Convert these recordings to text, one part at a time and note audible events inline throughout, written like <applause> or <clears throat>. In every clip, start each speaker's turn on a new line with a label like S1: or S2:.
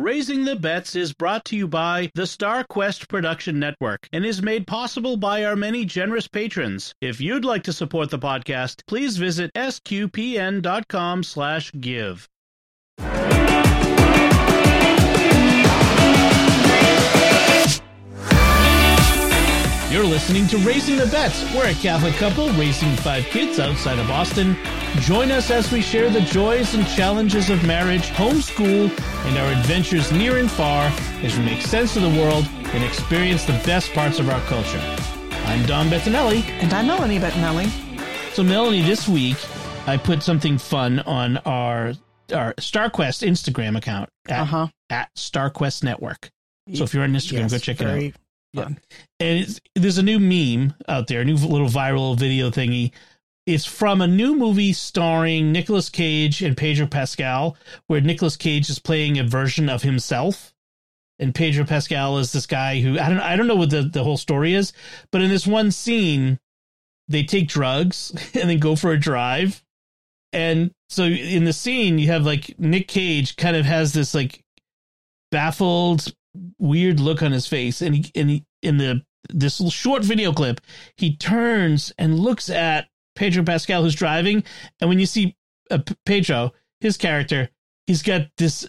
S1: Raising the Bets is brought to you by the Star Quest Production Network and is made possible by our many generous patrons. If you'd like to support the podcast, please visit sqpn.com slash give. You're listening to Raising the Bets. We're a Catholic couple raising five kids outside of Boston. Join us as we share the joys and challenges of marriage, homeschool, and our adventures near and far as we make sense of the world and experience the best parts of our culture. I'm Dom Bettinelli.
S2: And I'm Melanie Bettinelli.
S1: So, Melanie, this week I put something fun on our our StarQuest Instagram account at,
S2: Uh-huh.
S1: at StarQuest Network. So if you're on Instagram,
S2: Yes,
S1: go check it out.
S2: very
S1: Yeah. and it's, there's a new meme out there, a new little viral video thingy. It's from a new movie starring Nicolas Cage and Pedro Pascal, where Nicolas Cage is playing a version of himself, and Pedro Pascal is this guy who I don't I don't know what the, the whole story is, but in this one scene, they take drugs <laughs> and then go for a drive, and so in the scene you have like Nick Cage kind of has this like baffled weird look on his face. And he and he in the this short video clip he turns and looks at pedro pascal who's driving and when you see uh, pedro his character he's got this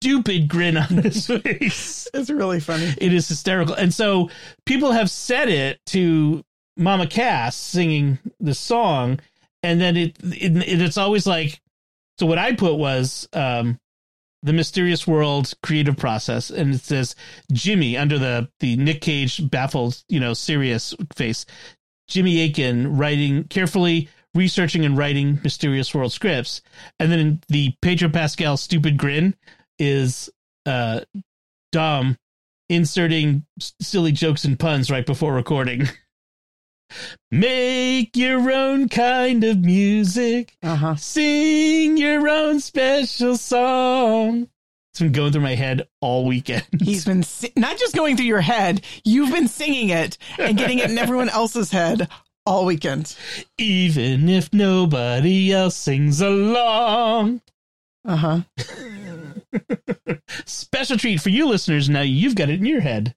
S1: stupid grin on his <laughs> face
S2: It's really funny.
S1: it is hysterical and so people have said it to mama cass singing the song and then it, it it's always like so what i put was um the mysterious world creative process and it says jimmy under the the nick cage baffled you know serious face jimmy akin writing carefully researching and writing mysterious world scripts and then the pedro pascal stupid grin is uh dom inserting s- silly jokes and puns right before recording <laughs> make your own kind of music
S2: Uh huh.
S1: Sing your own special song. It's been going through my head all weekend.
S2: He's been si- not just going through your head, you've been singing it and getting it in everyone else's head all weekend.
S1: Even if nobody else sings along.
S2: Uh huh. <laughs>
S1: Special treat for you listeners. Now you've got it in your head.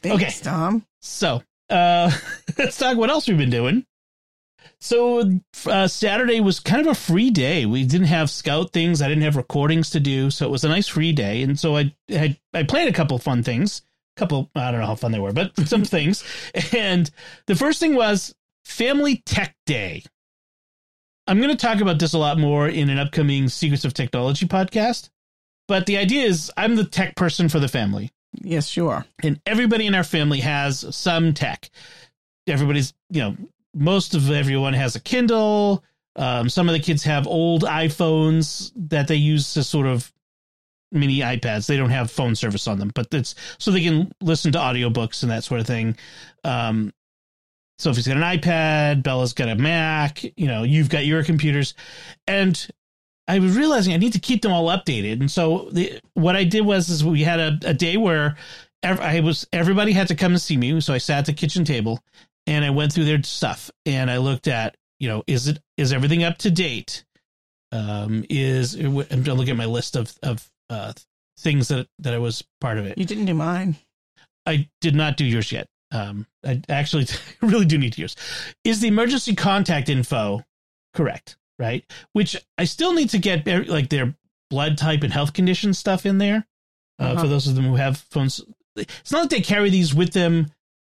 S2: Thanks,
S1: Okay.
S2: Dom.
S1: So, uh, <laughs> let's talk what else we've been doing. So, uh, Saturday was kind of a free day. We didn't have scout things. I didn't have recordings to do. So it was a nice free day. And so I I played a couple fun things, a couple, I don't know how fun they were, but <laughs> some things. And the first thing was Family Tech Day. I'm going to talk about this a lot more in an upcoming Secrets of Technology podcast. But the idea is I'm the tech person for the family
S2: Yes, sure.
S1: and everybody in our family has some tech. Everybody's, you know, most of everyone has a Kindle. Um, some of the kids have old iPhones that they use as sort of mini iPads. They don't have phone service on them, but it's so they can listen to audiobooks and that sort of thing. Um, Sophie's got an iPad, Bella's got a Mac, you know, you've got your computers. And I was realizing I need to keep them all updated. And so the, what I did was is we had a, a day where I was everybody had to come and see me. So I sat at the kitchen table and I went through their stuff and I looked at, you know, is it is everything up to date? Um, is I'm going looking at my list of of uh, things that that I was part of it.
S2: You didn't do mine.
S1: I did not do yours yet. Um, I actually <laughs> really do need yours. Is the emergency contact info correct? Right, which I still need to get eh, like their blood type and health condition stuff in there. Uh,
S2: Uh-huh.
S1: For those of them who have phones, it's not like they carry these with them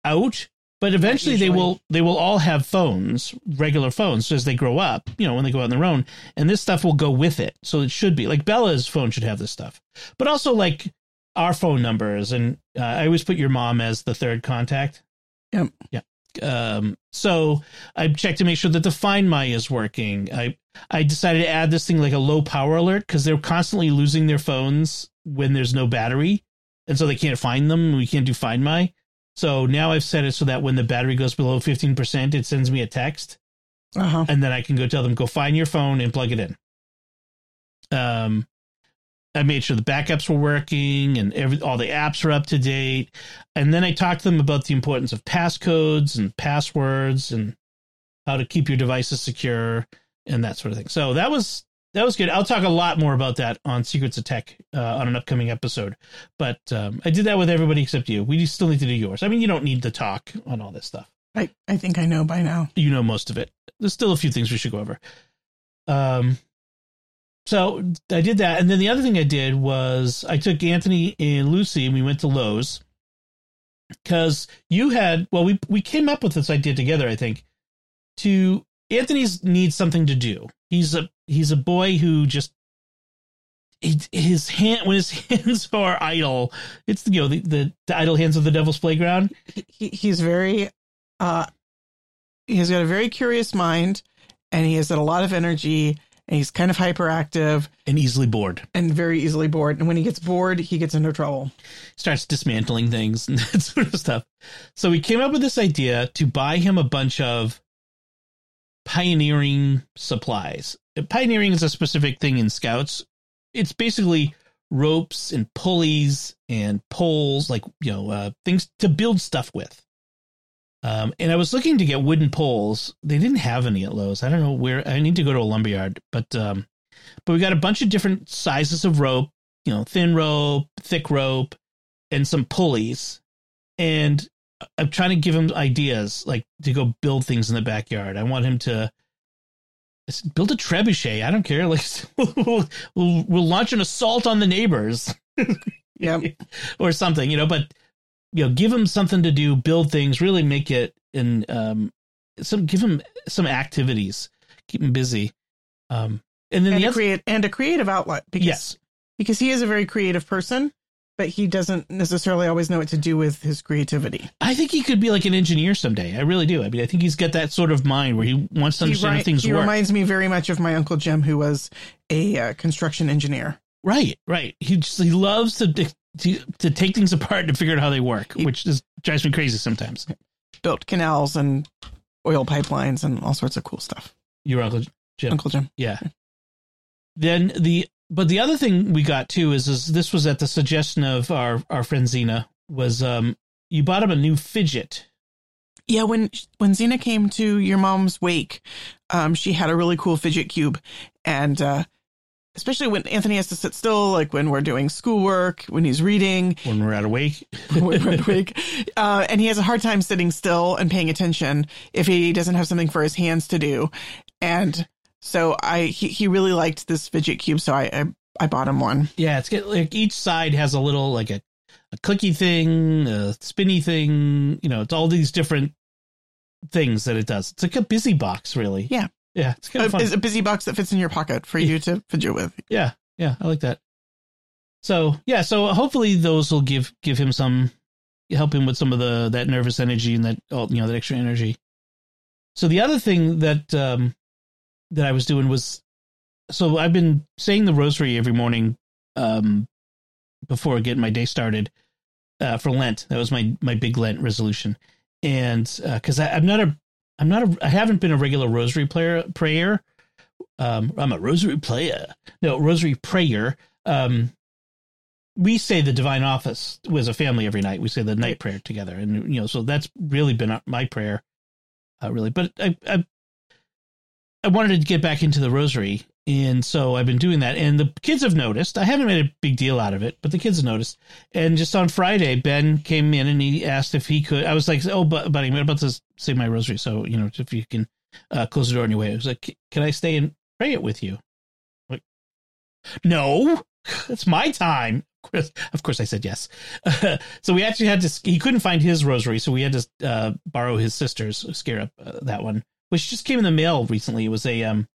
S1: out, but eventually they will. They will all have phones, regular phones, as they grow up. You know, when they go out on their own, and this stuff will go with it. So it should be like Bella's phone should have this stuff, but also like our phone numbers and uh, I always put your mom as the third contact.
S2: Yep.
S1: Yeah. Um, so I checked to make sure that the Find My is working. I I decided to add this thing like a low power alert because they're constantly losing their phones when there's no battery, and so they can't find them. We can't do Find My. So now I've set it so that when the battery goes below fifteen percent, it sends me a text
S2: Uh huh.
S1: and then I can go tell them go find your phone and plug it in. Um, I made sure the backups were working and every all the apps are up to date, and then I talked to them about the importance of passcodes and passwords and how to keep your devices secure and that sort of thing. So that was that was good. I'll talk a lot more about that on Secrets of Tech uh, on an upcoming episode. But um, I did that with everybody except you. We still need to do yours. I mean, you don't need to talk on all this stuff.
S2: I, I think I know by now.
S1: You know most of it. There's still a few things we should go over. Um, so I did that, and then the other thing I did was I took Anthony and Lucy, and we went to Lowe's because you had well, we we came up with this idea together. I think to Anthony's needs something to do. He's a he's a boy who just his hand when his <laughs> hands are idle, it's you know the, the, the idle hands of the devil's playground.
S2: He, he's very uh he's got a very curious mind and he has a lot of energy and he's kind of hyperactive
S1: and easily bored
S2: and very easily bored. And when he gets bored, he gets into trouble.
S1: Starts dismantling things <laughs> and that sort of stuff. So we came up with this idea to buy him a bunch of pioneering supplies. Pioneering is a specific thing in scouts. It's basically ropes and pulleys and poles, like you know, uh, things to build stuff with. Um, and I was looking to get wooden poles. They didn't have any at Lowe's. I don't know where. I need to go to a lumberyard, but um, but we got a bunch of different sizes of rope. You know, thin rope, thick rope, and some pulleys. And I'm trying to give him ideas, like to go build things in the backyard. I want him to build a trebuchet. I don't care. <laughs> Like we'll, we'll, we'll launch an assault on the neighbors. <laughs>
S2: yeah,
S1: or something, you know. But you know, give him something to do, build things, really make it, and um, some give him some activities, keep him busy. Um, and then
S2: and
S1: the
S2: a
S1: other,
S2: create and a creative outlet because
S1: yes,
S2: because he is a very creative person, but he doesn't necessarily always know what to do with his creativity.
S1: I think he could be like an engineer someday. I really do. I mean, I think he's got that sort of mind where he wants to
S2: He,
S1: understand
S2: ri-
S1: how things
S2: he
S1: work.
S2: reminds me very much of my uncle Jim, who was a uh, construction engineer.
S1: Right, right. He just he loves to to to take things apart and figure out how they work,
S2: He-
S1: which just drives me crazy sometimes.
S2: built canals and oil pipelines and all sorts of cool stuff.
S1: Your uncle Jim,
S2: Uncle Jim.
S1: yeah. Then the but the other thing we got too is is this was at the suggestion of our our friend Zena was um you bought him a new fidget.
S2: Yeah, when when Xena came to your mom's wake, um, she had a really cool fidget cube, and uh, especially when Anthony has to sit still, like when we're doing schoolwork, when he's reading,
S1: when we're at a wake. <laughs>
S2: when we're <laughs> awake, uh, and he has a hard time sitting still and paying attention if he doesn't have something for his hands to do, and so I he, he really liked this fidget cube, so I I, I bought him one.
S1: Yeah, it's get like each side has a little like a a clicky thing, a spinny thing. You know, it's all these different things that it does. It's like a busy box, really.
S2: Yeah.
S1: yeah, it's kind of
S2: Uh,
S1: fun.
S2: It's a busy box that fits in your pocket for you to fidget with.
S1: Yeah, yeah, I like that. So yeah, so hopefully those will give give him some help him with some of the that nervous energy and that oh, you know that extra energy. So the other thing that um that I was doing was so I've been saying the rosary every morning um before getting my day started uh for Lent. That was my my big Lent resolution. And uh cuz I'm not a I'm not a I haven't been a regular rosary player prayer. Um I'm a rosary player. No, rosary prayer. Um we say the divine office as a family every night. We say the night prayer together, and you know, so that's really been my prayer, uh, really. But I, I, I wanted to get back into the rosary, and so I've been doing that. And the kids have noticed. I haven't made a big deal out of it, but the kids have noticed. And just on Friday, Ben came in and he asked if he could. I was like, "Oh, buddy, I'm about to say my rosary, so you know, if you can uh, close the door on your way." I was like, "Can I stay and pray it with you?" Like, no, <laughs> it's my time. Of course, I said yes. <laughs> so we actually had to. He couldn't find his rosary, so we had to uh, borrow his sister's. Scare up uh, that one, which just came in the mail recently. It was a um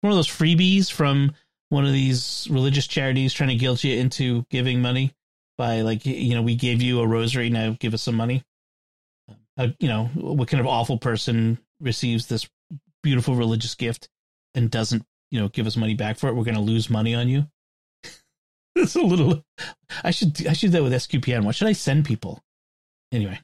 S1: one of those freebies from one of these religious charities trying to guilt you into giving money by like you know we gave you a rosary now give us some money. Uh, you know what kind of awful person receives this beautiful religious gift and doesn't you know give us money back for it? We're going to lose money on you. <laughs> it's a little. I should I should do that with SQPN. What should I send people? Anyway,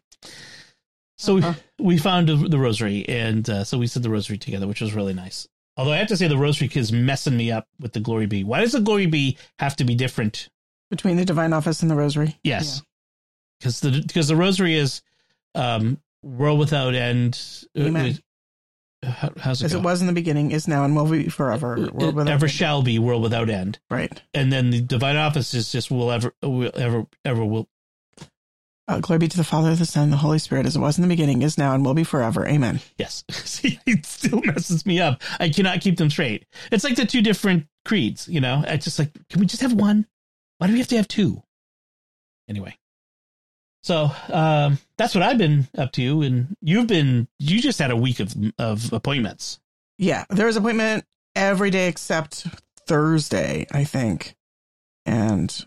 S1: so
S2: Uh-huh.
S1: we, we found the rosary, and uh, so we said the rosary together, which was really nice. Although I have to say, the rosary is messing me up with the glory be. Why does the glory be have to be different?
S2: Between the divine office and the rosary.
S1: Yes, because the because the rosary is um, world without end. uh,
S2: Amen.
S1: how, how's it
S2: As
S1: go?
S2: it was in the beginning, is now, and will be forever. World without
S1: ever
S2: end.
S1: shall be world without end.
S2: Right.
S1: And then the divine office is just will ever will ever ever will.
S2: Uh, glory be to the Father, the Son, and the Holy Spirit, as it was in the beginning, is now, and will be forever. Amen.
S1: Yes. <laughs> See, it still messes me up. I cannot keep them straight. It's like the two different creeds, you know? It's just like, can we just have one? Why do we have to have two? Anyway. So, um, that's what I've been up to. And you've been, you just had a week of, of appointments.
S2: Yeah, there was appointment every day except Thursday, I think, and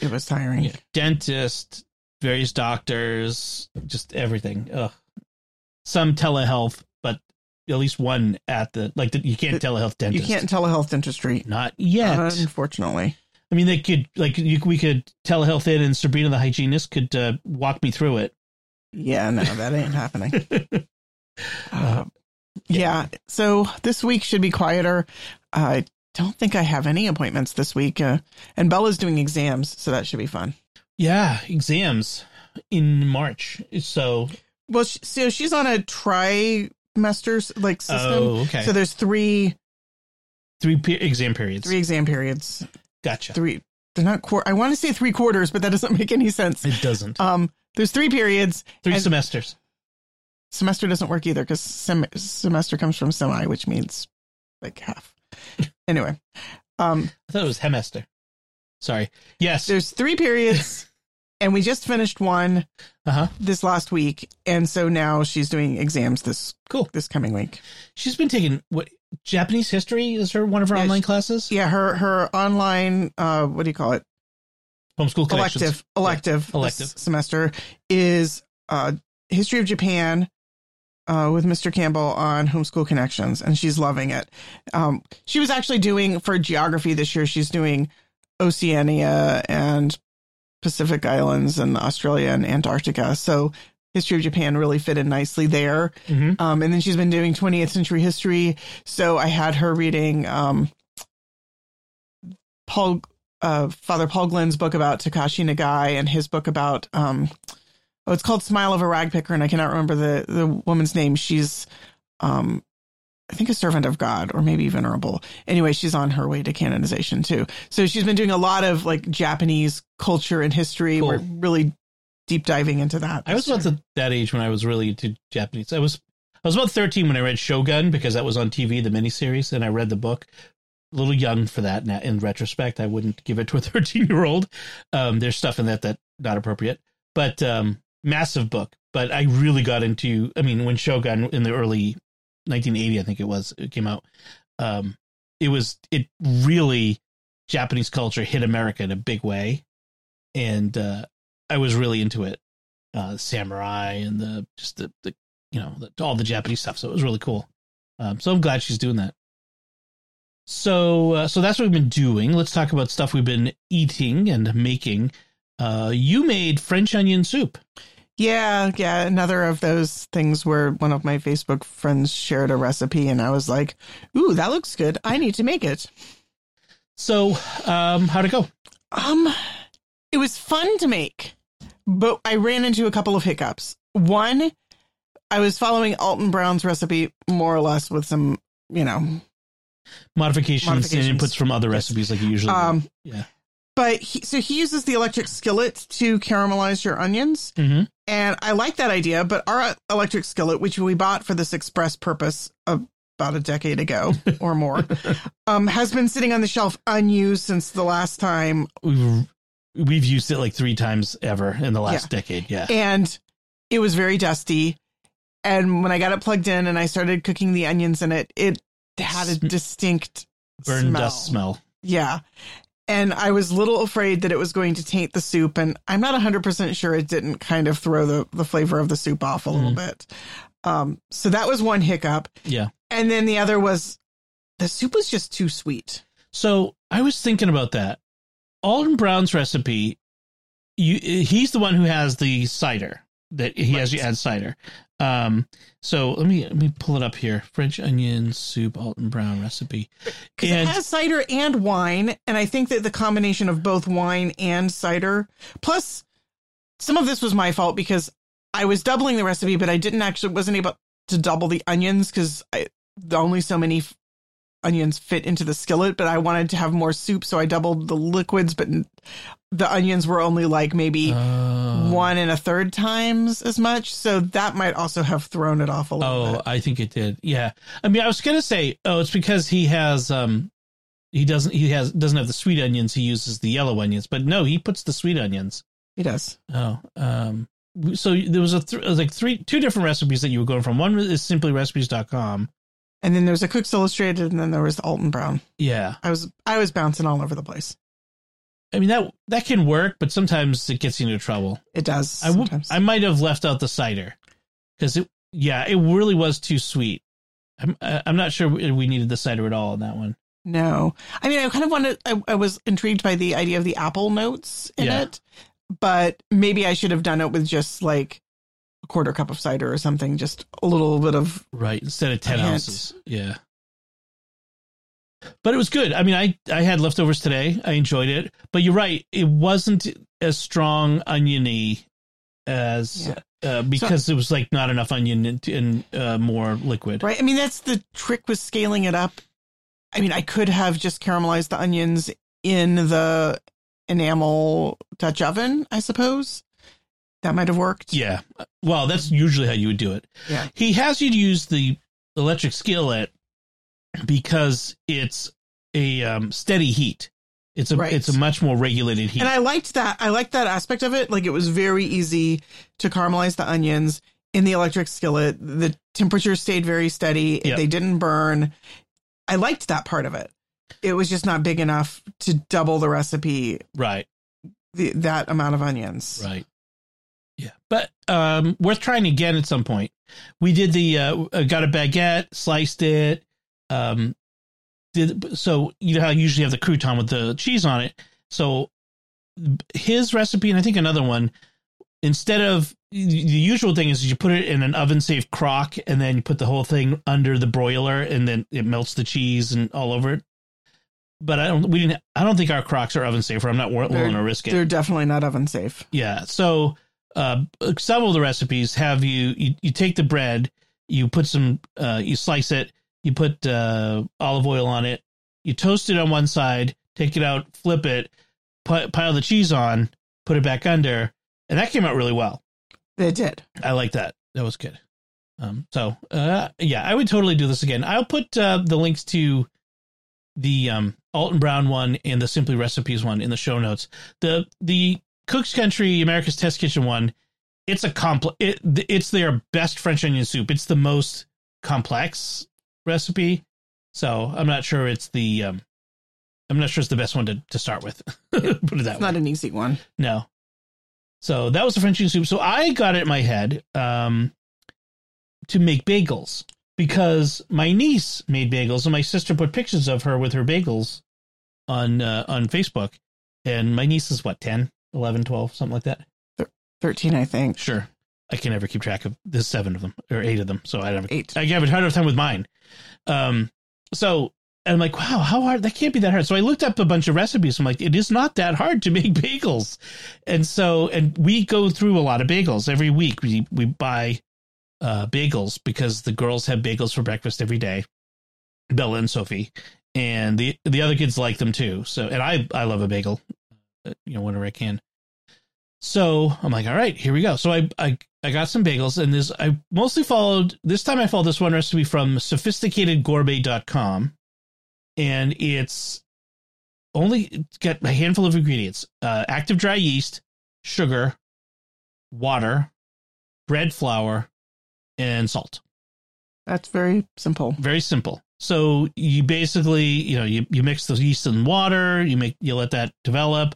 S2: it was tiring.
S1: Yeah. Dentist, various doctors, just everything. Ugh. Some telehealth, but at least one at the, like, the, you can't telehealth
S2: You can't telehealth dentistry,
S1: Not yet.
S2: unfortunately.
S1: I mean, they could like you, we could telehealth in, and Sabrina the hygienist could uh, walk me through it.
S2: Yeah, no, that ain't happening.
S1: Uh, <laughs>
S2: Uh, yeah, so this week should be quieter. I don't think I have any appointments this week, uh, and Bella's doing exams, so that should be fun.
S1: Yeah, exams in March. So,
S2: Well, she, so she's on a trimester like system.
S1: oh, okay,
S2: So there's three
S1: three pe- exam periods.
S2: three exam periods.
S1: Gotcha.
S2: Three. They're not quar I want to say three quarters, but that doesn't <laughs> make any sense.
S1: It doesn't.
S2: Um, there's three periods.
S1: three semesters.
S2: Semester doesn't work either because sem- semester comes from semi, which means like half. <laughs> anyway, um,
S1: I thought it was hemester. Sorry. Yes.
S2: there's three periods, <laughs> and we just finished one
S1: Uh huh.
S2: this last week, and so now she's doing exams this
S1: Cool.
S2: this coming week.
S1: She's been taking what Japanese history is her one of her
S2: Yeah,
S1: online
S2: she-
S1: classes.
S2: Yeah, her her online uh, what do you call it?
S1: Homeschool
S2: elective elective
S1: elective.
S2: this semester is uh history of japan uh, with Mr. Campbell on Homeschool Connections, and she's loving it. Um, she was actually doing for geography this year. She's doing Oceania and Pacific Islands and Australia and Antarctica. So history of Japan really fit in nicely there.
S1: hmm
S2: Um, and then she's been doing 20th century history. So I had her reading um, Paul, uh, Father Paul Glynn's book about Takashi Nagai and his book about, um, oh, it's called Smile of a Ragpicker, and I cannot remember the the woman's name. She's, um, I think a servant of God or maybe venerable. Anyway, she's on her way to canonization too. So she's been doing a lot of like Japanese culture and history.
S1: Cool.
S2: We're really deep diving into that.
S1: I was about that age when I was really into Japanese. I was I was about thirteen when I read Shogun because that was on TV, the miniseries, and I read the book. A little young for that. Now, in retrospect, I wouldn't give it to a <laughs> thirteen-year-old. Um, there's stuff in that that not appropriate, but um, massive book. But I really got into. I mean, when Shogun in the early 1980, I think it was, it came out. Um, it was it really Japanese culture hit America in a big way, and uh, I was really into it uh, samurai and the just the, the you know the, all the Japanese stuff. So it was really cool. Um, so I'm glad she's doing that. So uh, so that's what we've been doing. Let's talk about stuff we've been eating and making. Uh, you made French onion soup.
S2: Yeah, yeah, another of those things where one of my Facebook friends shared a recipe and I was like, "Ooh, that looks good. I need to make it."
S1: So um, how'd it go?
S2: Um it was fun to make, but I ran into a couple of hiccups. One, I was following Alton Brown's recipe more or less with some, you know,
S1: Modifications,
S2: Modifications.
S1: and inputs from other recipes like you usually do.
S2: um
S1: Yeah.
S2: But he, so he uses the electric skillet to caramelize your onions.
S1: hmm
S2: And I like that idea, but our electric skillet, which we bought for this express purpose about a decade ago <laughs> or more, um, has been sitting on the shelf unused since the last time.
S1: We've we've used it like three times ever in the last decade. Yeah.
S2: And it was very dusty. And when I got it plugged in and I started cooking the onions in it, it had a distinct
S1: Burn
S2: smell.
S1: dust smell.
S2: Yeah. And I was a little afraid that it was going to taint the soup. And I'm not 100% sure it didn't kind of throw the, the flavor of the soup off a little bit. Um, so that was one hiccup.
S1: Yeah.
S2: And then the other was the soup was just too sweet.
S1: So I was thinking about that. Alton Brown's recipe, you he's the one who has the cider that he has you add cider. Um, so let me let me pull it up here. French onion soup Alton Brown recipe. And
S2: it has cider and wine. And I think that the combination of both wine and cider, plus some of this was my fault because I was doubling the recipe, but I didn't actually wasn't able to double the onions because I only so many onions fit into the skillet, but I wanted to have more soup, so I doubled the liquids, but the onions were only like maybe
S1: Oh.
S2: one and a third times as much. So that might also have thrown it off a little
S1: Oh,
S2: bit.
S1: I think it did. Yeah. I mean, I was gonna say, oh, it's because he has um he doesn't he has doesn't have the sweet onions, he uses the yellow onions. But no, he puts the sweet onions.
S2: He does.
S1: Oh. Um so there was a th- was like three two different recipes that you were going from. One is simplyrecipes.com.
S2: And then there's a Cooks Illustrated, and then there was the Alton Brown.
S1: Yeah.
S2: I was I was bouncing all over the place.
S1: I mean that that can work, but sometimes it gets you into trouble.
S2: It does.
S1: I w-. I might have left out the cider because it yeah, it really was too sweet. I'm I'm not sure we needed the cider at all on that one.
S2: No, I mean, I kind of wanted. I, I was intrigued by the idea of the apple notes in
S1: Yeah.
S2: it, but maybe I should have done it with just like a quarter cup of cider or something, just a little bit of.
S1: Right, instead of ten ounces. Yeah. But it was good. I mean, I I had leftovers today. I enjoyed it. But you're right, it wasn't as strong oniony as
S2: Yeah.
S1: uh, because it was like not enough onion and, and uh, more liquid.
S2: Right. I mean, that's the trick with scaling it up. I mean, I could have just caramelized the onions in the enamel Dutch oven. I suppose that might have worked.
S1: Yeah. Well, that's usually how you would do it.
S2: Yeah.
S1: He has you to use the electric skillet because it's a um, steady heat. It's a
S2: Right.
S1: it's a much more regulated heat.
S2: And I liked that. I liked that aspect of it. Like it was very easy to caramelize the onions in the electric skillet. The temperature stayed very steady.
S1: Yep.
S2: They didn't burn. I liked that part of it. It was just not big enough to double the recipe,
S1: right.
S2: the, that amount of onions.
S1: Right. But um, worth trying again at some point. We did the uh, got a baguette, sliced it. Um, did so you know how you usually have the crouton with the cheese on it. So his recipe and I think another one instead of the usual thing is you put it in an oven safe crock and then you put the whole thing under the broiler and then it melts the cheese and all over it. But I don't we didn't I don't think our crocks are oven safe or I'm not wi- willing to risk it.
S2: They're definitely not oven safe.
S1: Yeah. So uh, some of the recipes have you, you you take the bread, you put some, uh, you slice it, you put uh, olive oil on it, you toast it on one side, take it out, flip it, pi- pile the cheese on, put it back under, and that came out really well.
S2: It did.
S1: I like that. That was good. Um, so uh, yeah, I would totally do this again. I'll put uh, the links to the um, Alton Brown one and the Simply Recipes one in the show notes. The the Cook's Country America's Test Kitchen one, it's a complex. It, it's their best French onion soup. It's the most complex recipe. So I'm not sure it's the um, I'm not sure it's the best one to, to start with. <laughs> Put it that
S2: It's
S1: way.
S2: not an easy one.
S1: No. So that was the French onion soup. So I got it in my head um, to make bagels because my niece made bagels and my sister put pictures of her with her bagels on uh, on Facebook. And my niece is what, 10, 11, 12, something like that?
S2: 13, I think.
S1: Sure. I can never keep track of there's seven of them or eight of them. So I don't
S2: Eight.
S1: I have a harder time with mine. Um, so I'm like, wow, how hard? That can't be that hard. So I looked up a bunch of recipes. I'm like, it is not that hard to make <laughs> bagels. And so, and we go through a lot of bagels every week. We we buy uh, bagels because the girls have bagels for breakfast every day. Bella and Sophie, and the the other kids like them too. So, and I I love a bagel, you know, whenever I can. So I'm like, all right, here we go. So I I I got some bagels, and this I mostly followed. This time I followed this one recipe from sophisticatedgourmet.com, and it's only it's got a handful of ingredients: uh, active dry yeast, sugar, water, bread flour, and salt.
S2: That's very simple.
S1: Very simple. So you basically, you know, you, you mix the yeast and water, you make you let that develop,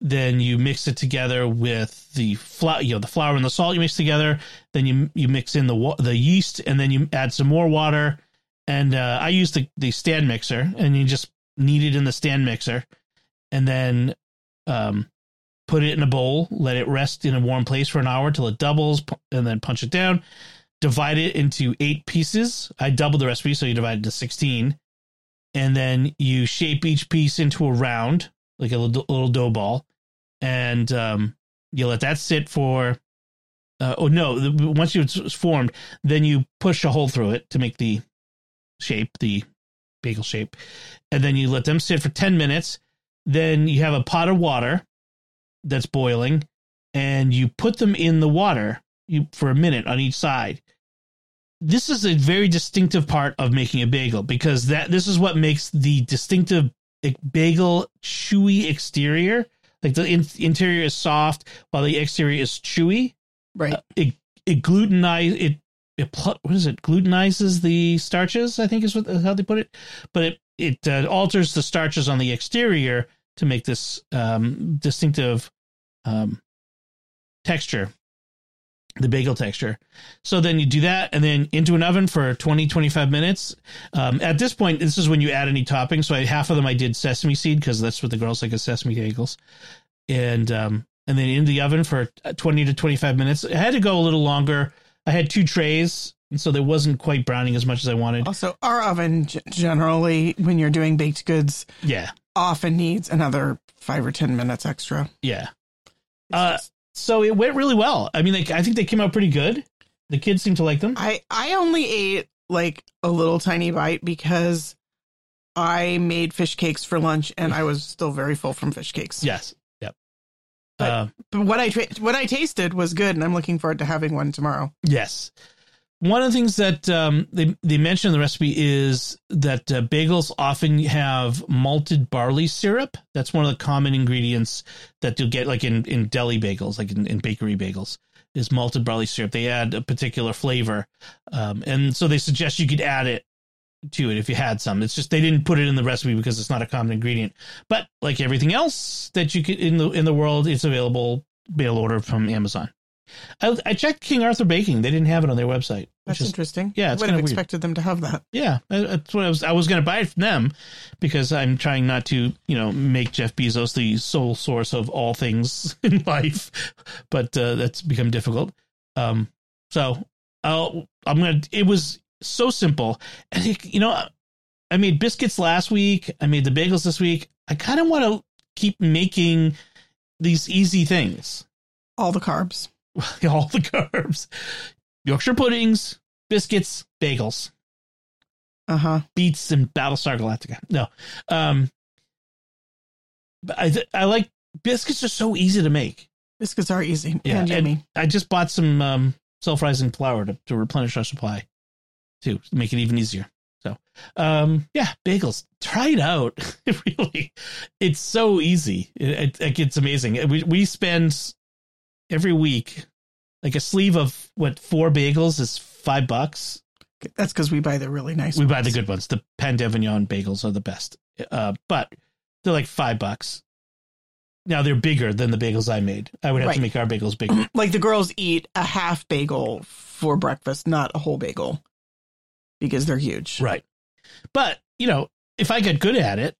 S1: then you mix it together with the flour, you know, the flour and the salt you mix together, then you you mix in the the yeast and then you add some more water. And uh, I use the the stand mixer and you just knead it in the stand mixer and then um put it in a bowl, let it rest in a warm place for an hour till it doubles and then punch it down divide it into eight pieces. I doubled the recipe, so you divide it to 16. And then you shape each piece into a round, like a little, little dough ball. And um, you let that sit for Uh, oh no! Once it's formed, then you push a hole through it to make the shape, the bagel shape, and then you let them sit for ten minutes. Then you have a pot of water that's boiling, and you put them in the water for a minute on each side. This is a very distinctive part of making a bagel because that this is what makes the distinctive bagel chewy exterior. Like the in- interior is soft while the exterior is chewy.
S2: Right.
S1: Uh, it it glutenize it it what is it glutenizes the starches. I think is what how they put it, but it it uh, alters the starches on the exterior to make this um, distinctive um, texture the bagel texture. So then you do that and then into an oven for 20, 25 minutes. Um, at this point, this is when you add any toppings. So I, half of them I did sesame seed because that's what the girls like is sesame bagels. And, um, and then in the oven for 20 to 25 minutes. I had to go a little longer. I had two trays. And so there wasn't quite browning as much as I wanted.
S2: Also, our oven g- generally, when you're doing baked goods,
S1: Yeah.
S2: often needs another five or 10 minutes extra.
S1: Yeah. Uh, So it went really well. I mean, like, I think they came out pretty good. The kids seem to like them.
S2: I, I only ate like a little tiny bite because I made fish cakes for lunch and I was still very full from fish cakes.
S1: Yes. Yep.
S2: But-
S1: Uh,
S2: But what I tra- what I tasted was good, and I'm looking forward to having one tomorrow.
S1: Yes. One of the things that um, they they mention in the recipe is that uh, bagels often have malted barley syrup. That's one of the common ingredients that you'll get, like in, in deli bagels, like in, in bakery bagels, is malted barley syrup. They add a particular flavor, um, and so they suggest you could add it to it if you had some. It's just they didn't put it in the recipe because it's not a common ingredient. But like everything else that you could in the in the world, it's available mail order from Amazon. I, I checked King Arthur Baking; they didn't have it on their website.
S2: That's
S1: is,
S2: interesting.
S1: yeah,
S2: I
S1: it's
S2: would have expected them to have that.
S1: yeah, that- that's what I was. I was going to buy it from them because I'm trying not to, you know, make Jeff Bezos the sole source of all things <laughs> in life, but uh, that's become difficult. Um, so I'll, I'm gonna. It was so simple, and it, you know, I made biscuits last week. I made the bagels this week. I kind of want to keep making these easy things.
S2: All the carbs. <laughs>
S1: all the carbs. Yorkshire puddings, biscuits, bagels,
S2: Uh huh.
S1: beets, and Battlestar Galactica. No, um, I th- I like biscuits are so easy to make.
S2: Biscuits are easy
S1: Yeah,
S2: and yummy.
S1: I just bought some um, self rising flour to, to replenish our supply, too, to make it even easier. So, um, yeah, bagels. Try it out. <laughs> really, it's so easy. It, it, it's amazing. We we spend every week like a sleeve of what four bagels is five bucks.
S2: That's because we buy the really nice.
S1: We buy the good ones. The Pan Pain d'Avignon bagels are the best, uh, but they're like five bucks. Now they're bigger than the bagels I made. I would have to make our bagels bigger. <clears throat>
S2: Like the girls eat a half bagel for breakfast, not a whole bagel, because they're huge.
S1: right. But you know, if I get good at it,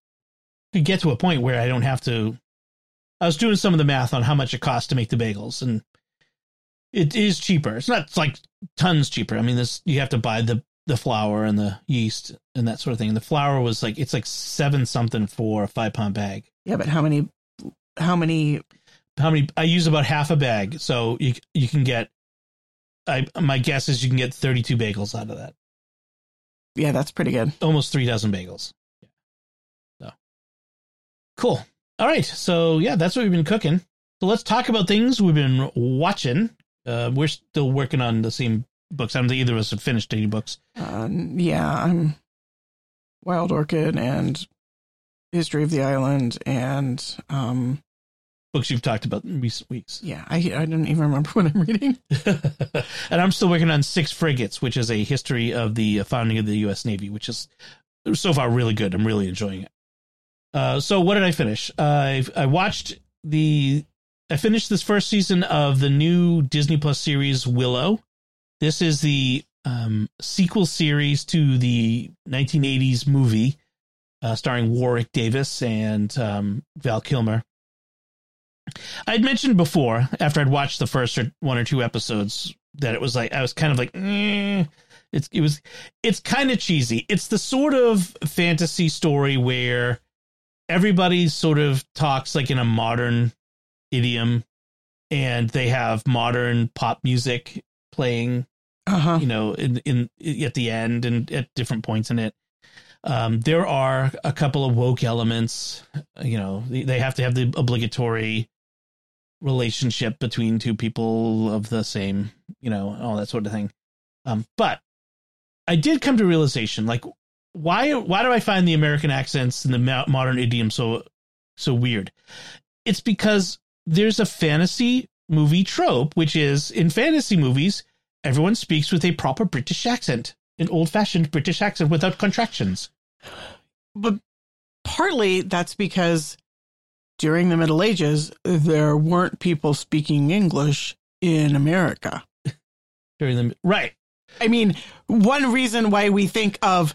S1: I could get to a point where I don't have to. I was doing some of the math on how much it costs to make the bagels, and it is cheaper. It's not like tons cheaper. I mean, this you have to buy the the flour and the yeast and that sort of thing. And the flour was like it's like seven something for a five pound bag.
S2: Yeah, but how many? How many?
S1: how many i use about half a bag so you you can get i my guess is you can get 32 bagels out of that
S2: Yeah, that's pretty good.
S1: almost three dozen bagels yeah. so cool all right so yeah that's what we've been cooking. So let's talk about things we've been watching. Uh we're still working on the same books. I don't think either of us have finished any books.
S2: Uh, yeah, I'm Wild Orchid and History of the Island and um
S1: books you've talked about in recent weeks.
S2: yeah, I I don't even remember <laughs> what I'm reading. <laughs>
S1: and i'm still working on six frigates which is a history of the founding of the u.s navy which is so far really good. I'm really enjoying it uh, so what did i finish i i watched the i finished this first season of the new disney plus series willow this is the um, sequel series to the 1980s movie uh, starring warwick davis and um, val kilmer I'd mentioned before, after I'd watched the first or one or two episodes, that it was like I was kind of like, eh. it's it was it's kind of cheesy. It's the sort of fantasy story where everybody sort of talks like in a modern idiom, and they have modern pop music playing
S2: Uh huh.
S1: you know, in in at the end and at different points in it. Um, there are a couple of woke elements. You know, they they have to have the obligatory relationship between two people of the same, you know, all that sort of thing. Um, but I did come to realization, like, why why do I find the American accents and the modern idiom so so weird? It's because there's a fantasy movie trope, which is in fantasy movies, everyone speaks with a proper British accent, an old fashioned British accent without contractions.
S2: But partly that's because during the Middle Ages, there weren't people speaking English in America. <laughs>
S1: During the right,
S2: I mean, one reason why we think of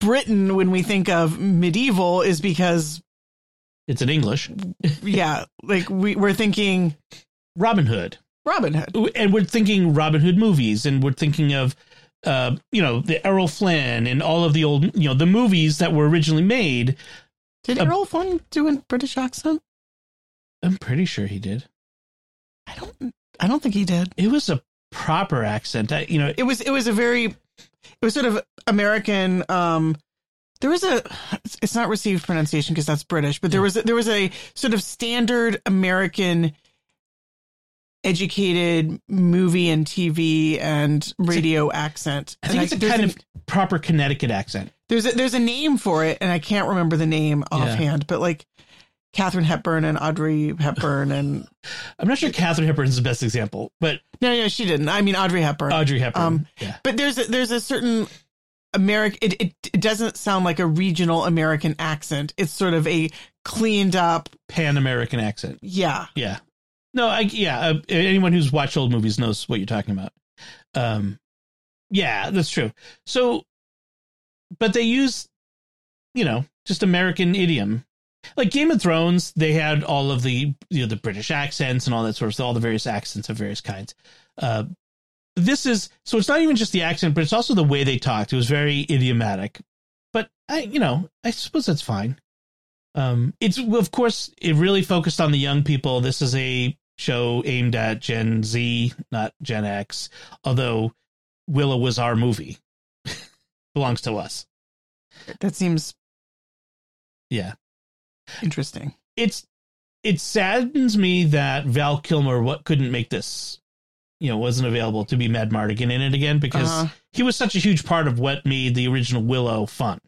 S2: Britain when we think of medieval is because,
S1: it's in English.
S2: yeah, like we, we're thinking
S1: Robin Hood,
S2: Robin Hood.
S1: and we're thinking Robin Hood movies, and we're thinking of, uh, you know, the Errol Flynn and all of the old, you know, the movies that were originally made.
S2: Did
S1: Uh,
S2: Errol Flynn do a British accent?
S1: I'm pretty sure he did.
S2: I don't. I don't think he did.
S1: It was a proper accent. I, you know,
S2: It was. It was a very. It was sort of American. Um, there was a. It's not received pronunciation because that's British, but there was there was a sort of standard American educated movie and TV and radio accent.
S1: I think
S2: And
S1: it's a kind
S2: a-
S1: of proper Connecticut accent.
S2: there's a, there's a name for it, and I can't remember the name offhand, but like Katharine Hepburn and Audrey Hepburn and <laughs>
S1: I'm not sure Katharine Hepburn is the best example, but
S2: no, no, she didn't. I mean Audrey Hepburn.
S1: Audrey Hepburn.
S2: Um,
S1: yeah.
S2: but there's a, there's a certain American. It, it it doesn't sound like a regional American accent. It's sort of a cleaned up.
S1: Pan American accent.
S2: Yeah,
S1: Yeah. No, I yeah. Uh, anyone who's watched old movies knows what you're talking about. Um, yeah, that's true. So, but they use, you know, just American idiom. Like Game of Thrones, they had all of the you know the British accents and all that sort of stuff, all the various accents of various kinds. Uh, this is so it's not even just the accent, but it's also the way they talked. It was very idiomatic. But I, you know, I suppose that's fine. Um, it's of course it really focused on the young people. This is a show aimed at Gen Z, not Gen X. Although Willow was our movie, <laughs> belongs to us.
S2: that seems
S1: Yeah,
S2: interesting.
S1: it's it saddens me that Val Kilmer what couldn't make this, you know, wasn't available to be Madmartigan in it again because
S2: Uh-huh.
S1: he was such a huge part of what made the original Willow fun.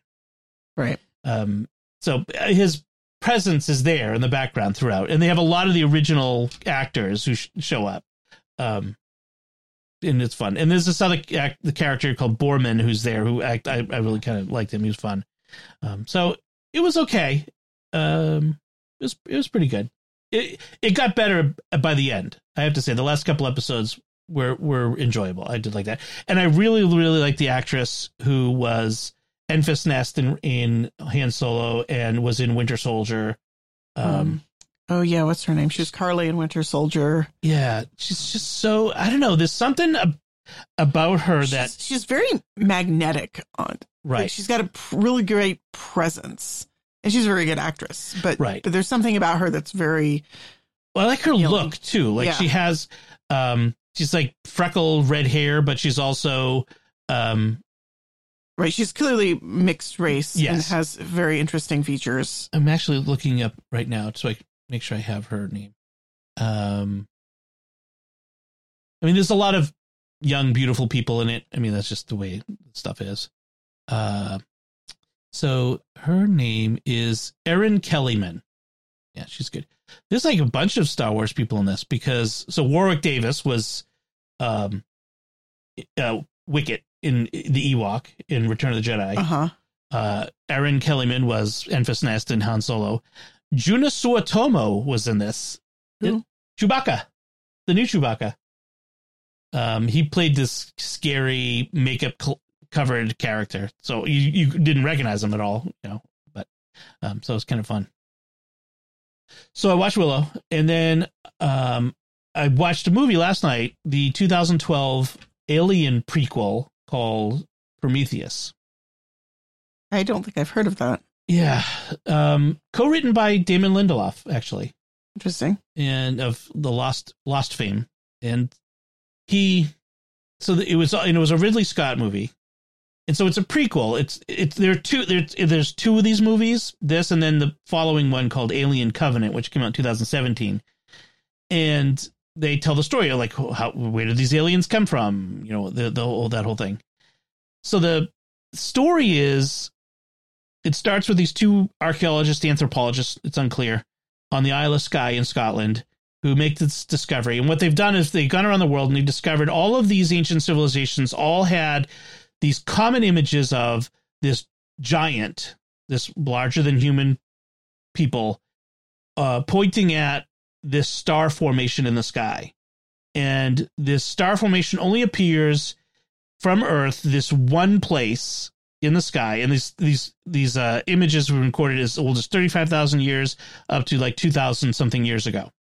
S2: Right.
S1: Um, so uh, his presence is there in the background throughout, and they have a lot of the original actors who sh- show up. Um, and it's fun. And there's this other act, the character called Boorman who's there who act. I, I really kind of liked him. He was fun. Um, so it was okay. Um, it was it was pretty good. It it got better by the end. I have to say the last couple episodes were were enjoyable. I did like that, and I really really like the actress who was Enfys Nest in, in Han Solo and was in Winter Soldier. Um,
S2: Um, Oh yeah, what's her name? She was Karli in Winter Soldier.
S1: yeah, she's just so I don't know. There's something ab- about her that
S2: she's, she's very magnetic on. Like,
S1: right.
S2: she's got a really great presence, and she's a very good actress. But
S1: Right.
S2: but there's something about her that's very
S1: Well, I like her
S2: know,
S1: look too. Like
S2: yeah.
S1: she has, um, she's like freckled red hair, but she's also, um,
S2: right. She's clearly mixed race and has very interesting features.
S1: I'm actually looking up right now so I make sure I have her name. Um, I mean, there's a lot of young, beautiful people in it. I mean, that's just the way stuff is. Uh, so her name is Erin Kellyman. Yeah, she's good. There's like a bunch of Star Wars people in this because so Warwick Davis was, um, uh, Wicket in the Ewok in Return of the Jedi.
S2: Uh huh.
S1: Uh, Erin Kellyman was Enfys Nest in Han Solo. Joonas Suotamo was in this.
S2: Who?
S1: Chewbacca, the new Chewbacca. Um, he played this scary makeup cl- covered character, so you you didn't recognize him at all, you know. But um, so it's kind of fun. So I watched Willow, and then um, I watched a movie last night, the 2012 Alien prequel called Prometheus.
S2: I don't think I've heard of that.
S1: Yeah. Um, co-written by Damon Lindelof, actually.
S2: Interesting.
S1: and of the Lost Lost fame, and he so it was and it was a Ridley Scott movie, and so it's a prequel. It's it's there are two there's there's two of these movies, this and then the following one called Alien Covenant, which came out in 2017, and they tell the story of like how where did these aliens come from? You know the the whole that whole thing. So the story is it starts with these two archaeologists, anthropologists, it's unclear, on the Isle of Skye in Scotland who make this discovery. And what they've done is they've gone around the world and they've discovered all of these ancient civilizations all had these common images of this giant, this larger than human people, uh, pointing at this star formation in the sky. And this star formation only appears from Earth, this one place in the sky, and these these these uh, images were recorded as old as thirty five thousand years up to like two thousand something years ago,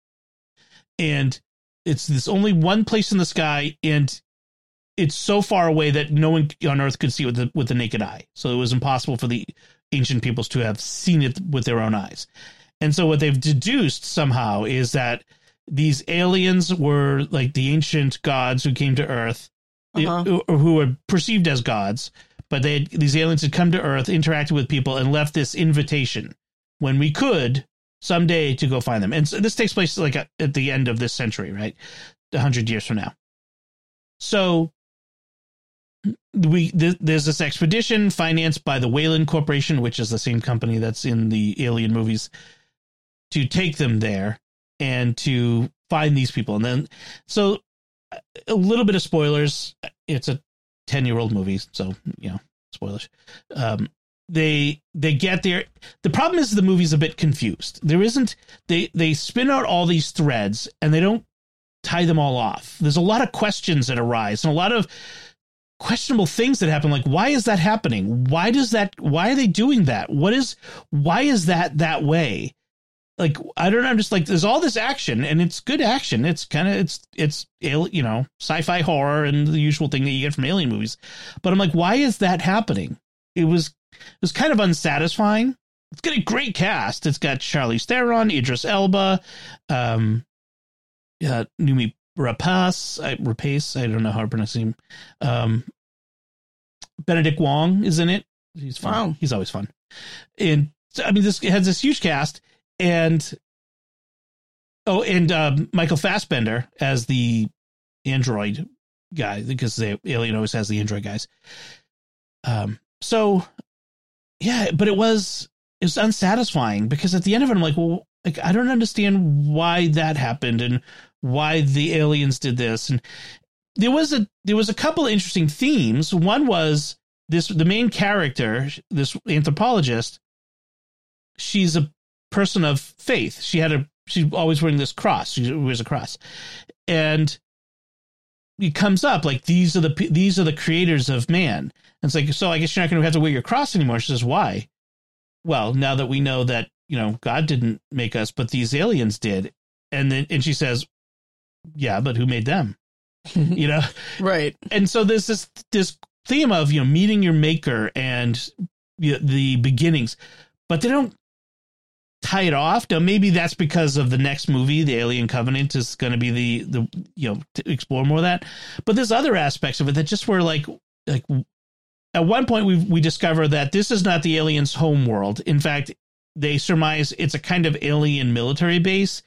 S1: and it's this only one place in the sky, and it's so far away that no one on Earth could see it with the with the naked eye, so it was impossible for the ancient peoples to have seen it with their own eyes, and so what they've deduced somehow is that these aliens were like the ancient gods who came to Earth
S2: Uh-huh.
S1: or who were perceived as gods, but they had, these aliens had come to Earth, interacted with people, and left this invitation when we could someday to go find them. And so this takes place like at at the end of this century, right? A hundred years from now. So we th- there's this expedition financed by the Weyland Corporation, which is the same company that's in the Alien movies, to take them there and to find these people. And then, so a little bit of spoilers. It's a 10 year old movie. So, you know, spoilers. Um, they they get there. The problem is the movie's a bit confused. There isn't they they spin out all these threads and they don't tie them all off. There's a lot of questions that arise and a lot of questionable things that happen like why is that happening? Why does that why are they doing that? What is why is that that way? like I don't know I'm just Like there's all this action, and it's good action. It's kind of it's it's you know sci-fi horror and the usual thing that you get from alien movies. But I'm like, why is that happening? It was it was kind of unsatisfying. It's got a great cast. It's got Charlize Theron, Idris Elba, um, yeah, Noomi Rapace. I, Rapace. I don't know how to pronounce him. Um, Benedict Wong is in it. He's fun.
S2: Wow.
S1: He's always fun. And so, I mean, this has this huge cast, and oh, and um, Michael Fassbender as the android guy because the Alien always has the android guys. Um, so yeah, but it was it was unsatisfying because at the end of it, I'm like, well, like I don't understand why that happened and why the aliens did this, and there was a there was a couple of interesting themes. One was this the main character, this anthropologist. She's a person of faith. She had a she's always wearing this cross. She wears a cross, and it comes up like these are the these are the creators of man. And it's like so. I guess you're not going to have to wear your cross anymore. She says, "Why?" Well, now that we know that you know God didn't make us, but these aliens did, and then and she says, "Yeah, but who made them?" <laughs> you know,
S2: right.
S1: and so there's this this theme of you know meeting your maker and you know, the beginnings, but they don't tie it off. Now maybe that's because of the next movie, the Alien Covenant, is going to be the the you know to explore more of that. But there's other aspects of it that just were like like at one point we we discover that this is not the aliens' home world. In fact, they surmise it's a kind of alien military base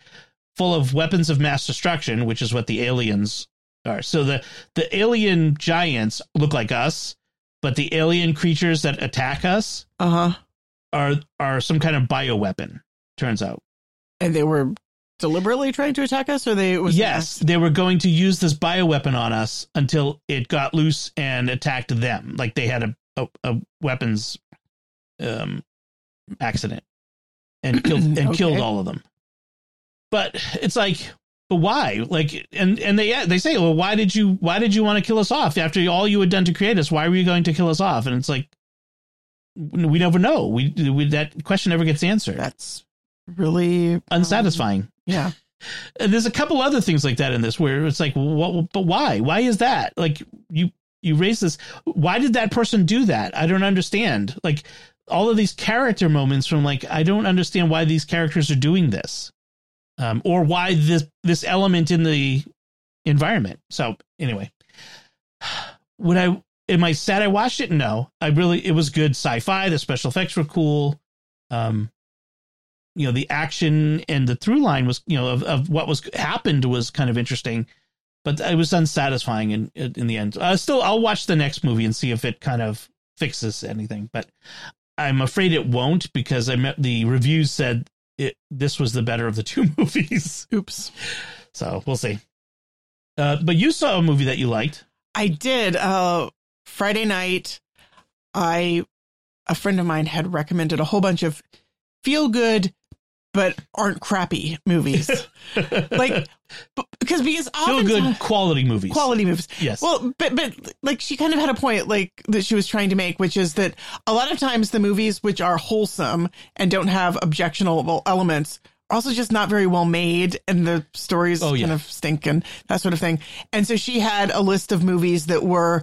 S1: full of weapons of mass destruction, which is what the aliens are. So the the alien giants look like us, but the alien creatures that attack us
S2: Uh huh.
S1: are are some kind of bioweapon. Turns out,
S2: And they were deliberately trying to attack us, or they was
S1: yes, they were going to use this bioweapon on us until it got loose and attacked them. Like they had a a, a weapons um accident and killed and <clears throat>
S2: Okay.
S1: killed all of them. But it's like, but why? Like, and and they they say, well, why did you why did you want to kill us off after all you had done to create us? Why were you going to kill us off? And it's like, we never know. We, we that question never gets answered.
S2: That's really um,
S1: Unsatisfying.
S2: yeah. <laughs>
S1: And there's a couple other things like that in this where it's like, what? But why? Why is that? Like you you raise this. Why did that person do that? I don't understand. Like all of these character moments from like I don't understand why these characters are doing this. Um, or why this this element in the environment. So anyway, would I am I sad I watched it? No, I really it was good sci-fi. The special effects were cool. Um, you know, the action and the through line was you know of, of what was happened was kind of interesting, but it was unsatisfying in in the end. Uh, still, I'll watch the next movie and see if it kind of fixes anything, but I'm afraid it won't because I met the reviews said it this was the better of the two <laughs> movies.
S2: Oops.
S1: So we'll see. Uh, but you saw a movie that you liked.
S2: I did. Uh, Friday night, I a friend of mine had recommended a whole bunch of feel good but aren't crappy movies. <laughs> like because because
S1: feel good quality movies.
S2: Quality movies.
S1: Yes.
S2: Well, but but like she kind of had a point like that she was trying to make, which is that a lot of times the movies which are wholesome and don't have objectionable elements are also just not very well made and the stories
S1: Oh, yeah.
S2: kind of stink and that sort of thing. And so she had a list of movies that were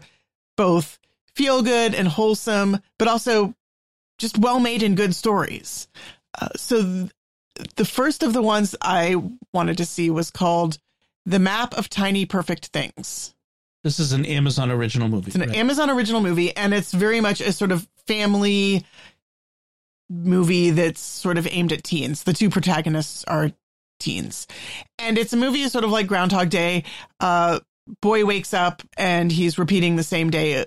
S2: both feel good and wholesome, but also just well made and good stories. Uh, so th- the first of the ones I wanted to see was called The Map of Tiny Perfect Things.
S1: This is an Amazon original movie.
S2: It's an
S1: right?
S2: Amazon original movie, and it's very much a sort of family movie that's sort of aimed at teens. The two protagonists are teens. And it's a movie sort of like Groundhog Day. Uh, boy wakes up and he's repeating the same day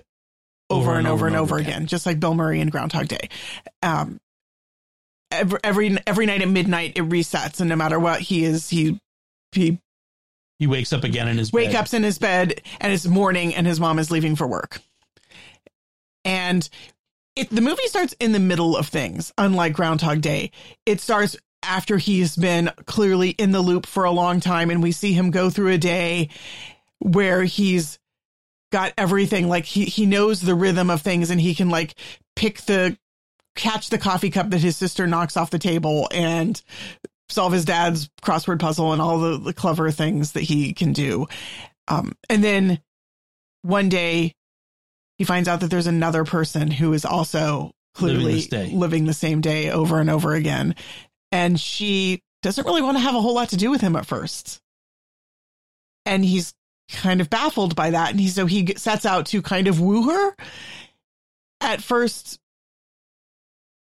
S2: over, and over and over again, just like Bill Murray in Groundhog Day. Um, every, every every night at midnight it resets, and no matter what he is, he he
S1: He wakes up again in his
S2: wake
S1: bed.
S2: ups in his bed and it's morning and his mom is leaving for work. And it, the movie starts in the middle of things, unlike Groundhog Day. It starts after he's been clearly in the loop for a long time and we see him go through a day where he's got everything like he he knows the rhythm of things and he can like pick the catch the coffee cup that his sister knocks off the table and solve his dad's crossword puzzle and all the, the clever things that he can do. Um, and then one day he finds out that there's another person who is also clearly
S1: day.
S2: living the same day over and over again. And she doesn't really want to have a whole lot to do with him at first. And he's kind of baffled by that. And he, so he sets out to kind of woo her. At first,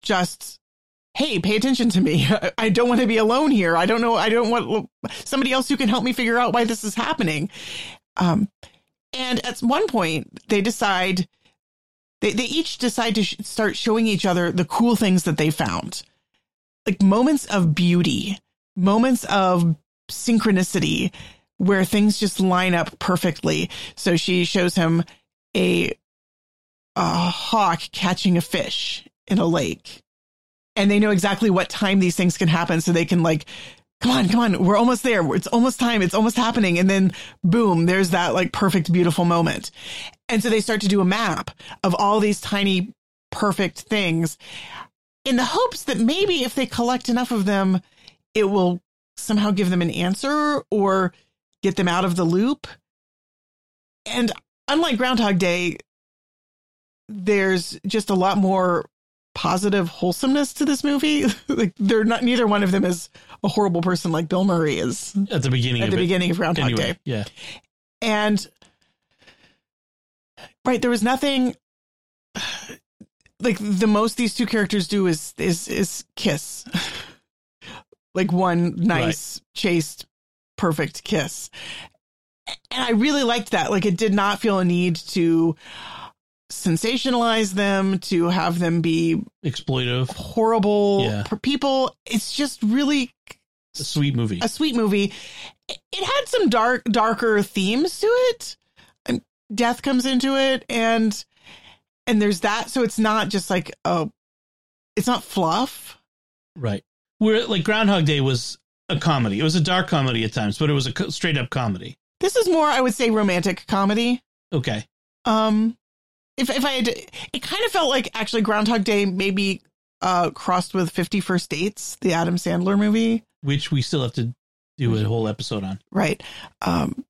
S2: just hey, pay attention to me. <laughs> I don't want to be alone here. I don't know. I don't want somebody else who can help me figure out why this is happening. Um, and at one point, they decide they they each decide to sh- start showing each other the cool things that they found, like moments of beauty, moments of synchronicity, where things just line up perfectly. So she shows him a a hawk catching a fish in a lake. And they know exactly what time these things can happen so they can like come on come on we're almost there. It's almost time. It's almost happening. And then boom there's that like perfect beautiful moment. And so they start to do a map of all these tiny perfect things in the hopes that maybe if they collect enough of them it will somehow give them an answer or get them out of the loop. And unlike groundhog day there's just a lot more positive wholesomeness to this movie. <laughs> like they're not neither one of them is a horrible person like Bill Murray is
S1: at the beginning.
S2: at
S1: of
S2: the
S1: it.
S2: beginning of Groundhog
S1: Anyway,
S2: Day.
S1: yeah.
S2: And right, there was nothing like the most these two characters do is is is kiss. <laughs> like one nice, chaste, perfect kiss. And I really liked that. Like it did not feel a need to sensationalize them, to have them be
S1: Exploitive.
S2: horrible
S1: Yeah.
S2: people. It's just really
S1: A sweet movie.
S2: a sweet movie. It it had some dark, darker themes to it, and death comes into it, and and there's that. So it's not just like a, it's not fluff.
S1: Right. Where like Groundhog Day was a comedy. It was a dark comedy at times, but it was a straight up comedy.
S2: This is more, I would say, romantic comedy.
S1: Okay.
S2: Um, if if I had, to, it kind of felt like actually Groundhog Day maybe uh crossed with Fifty First Dates, the Adam Sandler movie.
S1: Which we still have to do a whole episode on.
S2: right um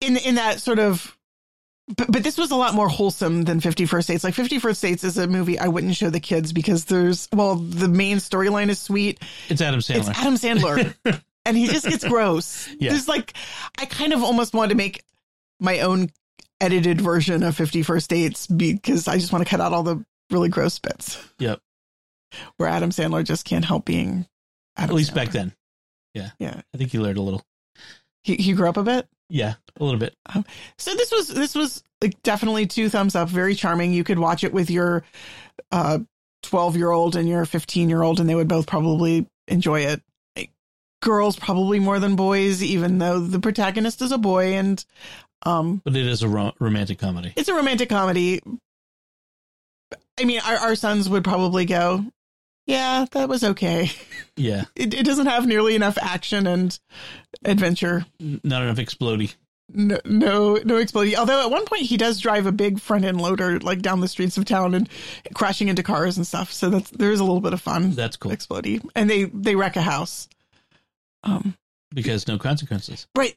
S2: in in that sort of but, but this was a lot more wholesome than 51st Dates. Like 51st Dates is a movie I wouldn't show the kids because there's, well, the main storyline is sweet.
S1: It's Adam Sandler.
S2: It's Adam Sandler. <laughs> and he just gets gross.
S1: Yeah.
S2: There's like, I kind of almost want to make my own edited version of 50 First Dates because I just want to cut out all the really gross bits.
S1: Yep.
S2: Where Adam Sandler just can't help being Adam
S1: At least
S2: Sandler.
S1: back then. Yeah.
S2: Yeah.
S1: I think he learned a little.
S2: He, he grew up a bit.
S1: Yeah, a little bit.
S2: So this was this was like definitely two thumbs up. Very charming. You could watch it with your uh 12 year old and your 15 year old, and they would both probably enjoy it. Like, girls probably more than boys, even though the protagonist is a boy, and um,
S1: But it is a ro- romantic comedy.
S2: it's a romantic comedy. I mean, our, our sons would probably go, "Yeah, that was okay."
S1: Yeah. <laughs>
S2: It, it doesn't have nearly enough action and adventure.
S1: Not enough explodey.
S2: No, no, no exploding. Although at one point he does drive a big front end loader like down the streets of town and crashing into cars and stuff. So that's there's a little bit of fun
S1: That's cool.
S2: exploding, and they they wreck a house. Um,
S1: Because no consequences.
S2: right.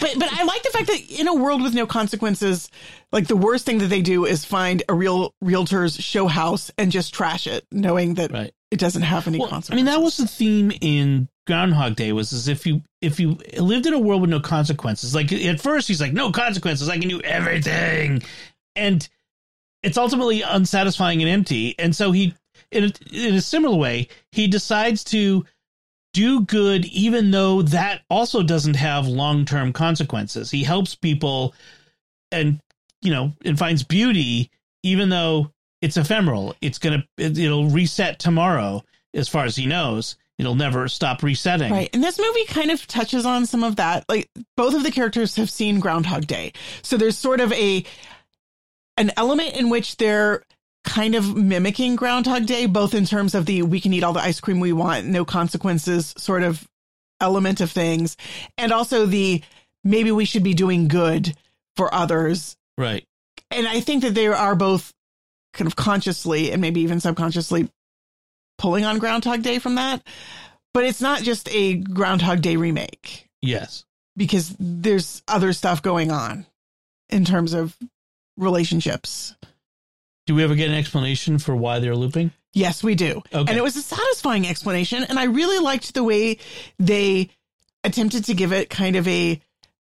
S2: But but I like the fact that in a world with no consequences, like the worst thing that they do is find a real realtor's show house and just trash it, knowing that
S1: Right.
S2: it doesn't have any
S1: Well, I mean, that was the theme in Groundhog Day was as if you if you lived in a world with no consequences. Like at first, he's like, no consequences. I can do everything, and it's ultimately unsatisfying and empty. And so he, in a, in a similar way, he decides to do good, even though that also doesn't have long term consequences. He helps people, and you know, and finds beauty, even though it's ephemeral. It's gonna it, it'll reset tomorrow, as far as he knows. It'll never stop resetting.
S2: Right. And this movie kind of touches on some of that. Like both of the characters have seen Groundhog Day. So there's sort of a an element in which they're kind of mimicking Groundhog Day, both in terms of the we can eat all the ice cream we want, no consequences sort of element of things, and also the maybe we should be doing good for others.
S1: Right.
S2: And I think that they are both kind of consciously and maybe even subconsciously pulling on Groundhog Day from that. But it's not just a Groundhog Day remake
S1: Yes.
S2: because there's other stuff going on in terms of relationships.
S1: Do we ever get an explanation for why they're looping?
S2: Yes, we do.
S1: Okay.
S2: And it was a satisfying explanation. And I really liked the way they attempted to give it kind of a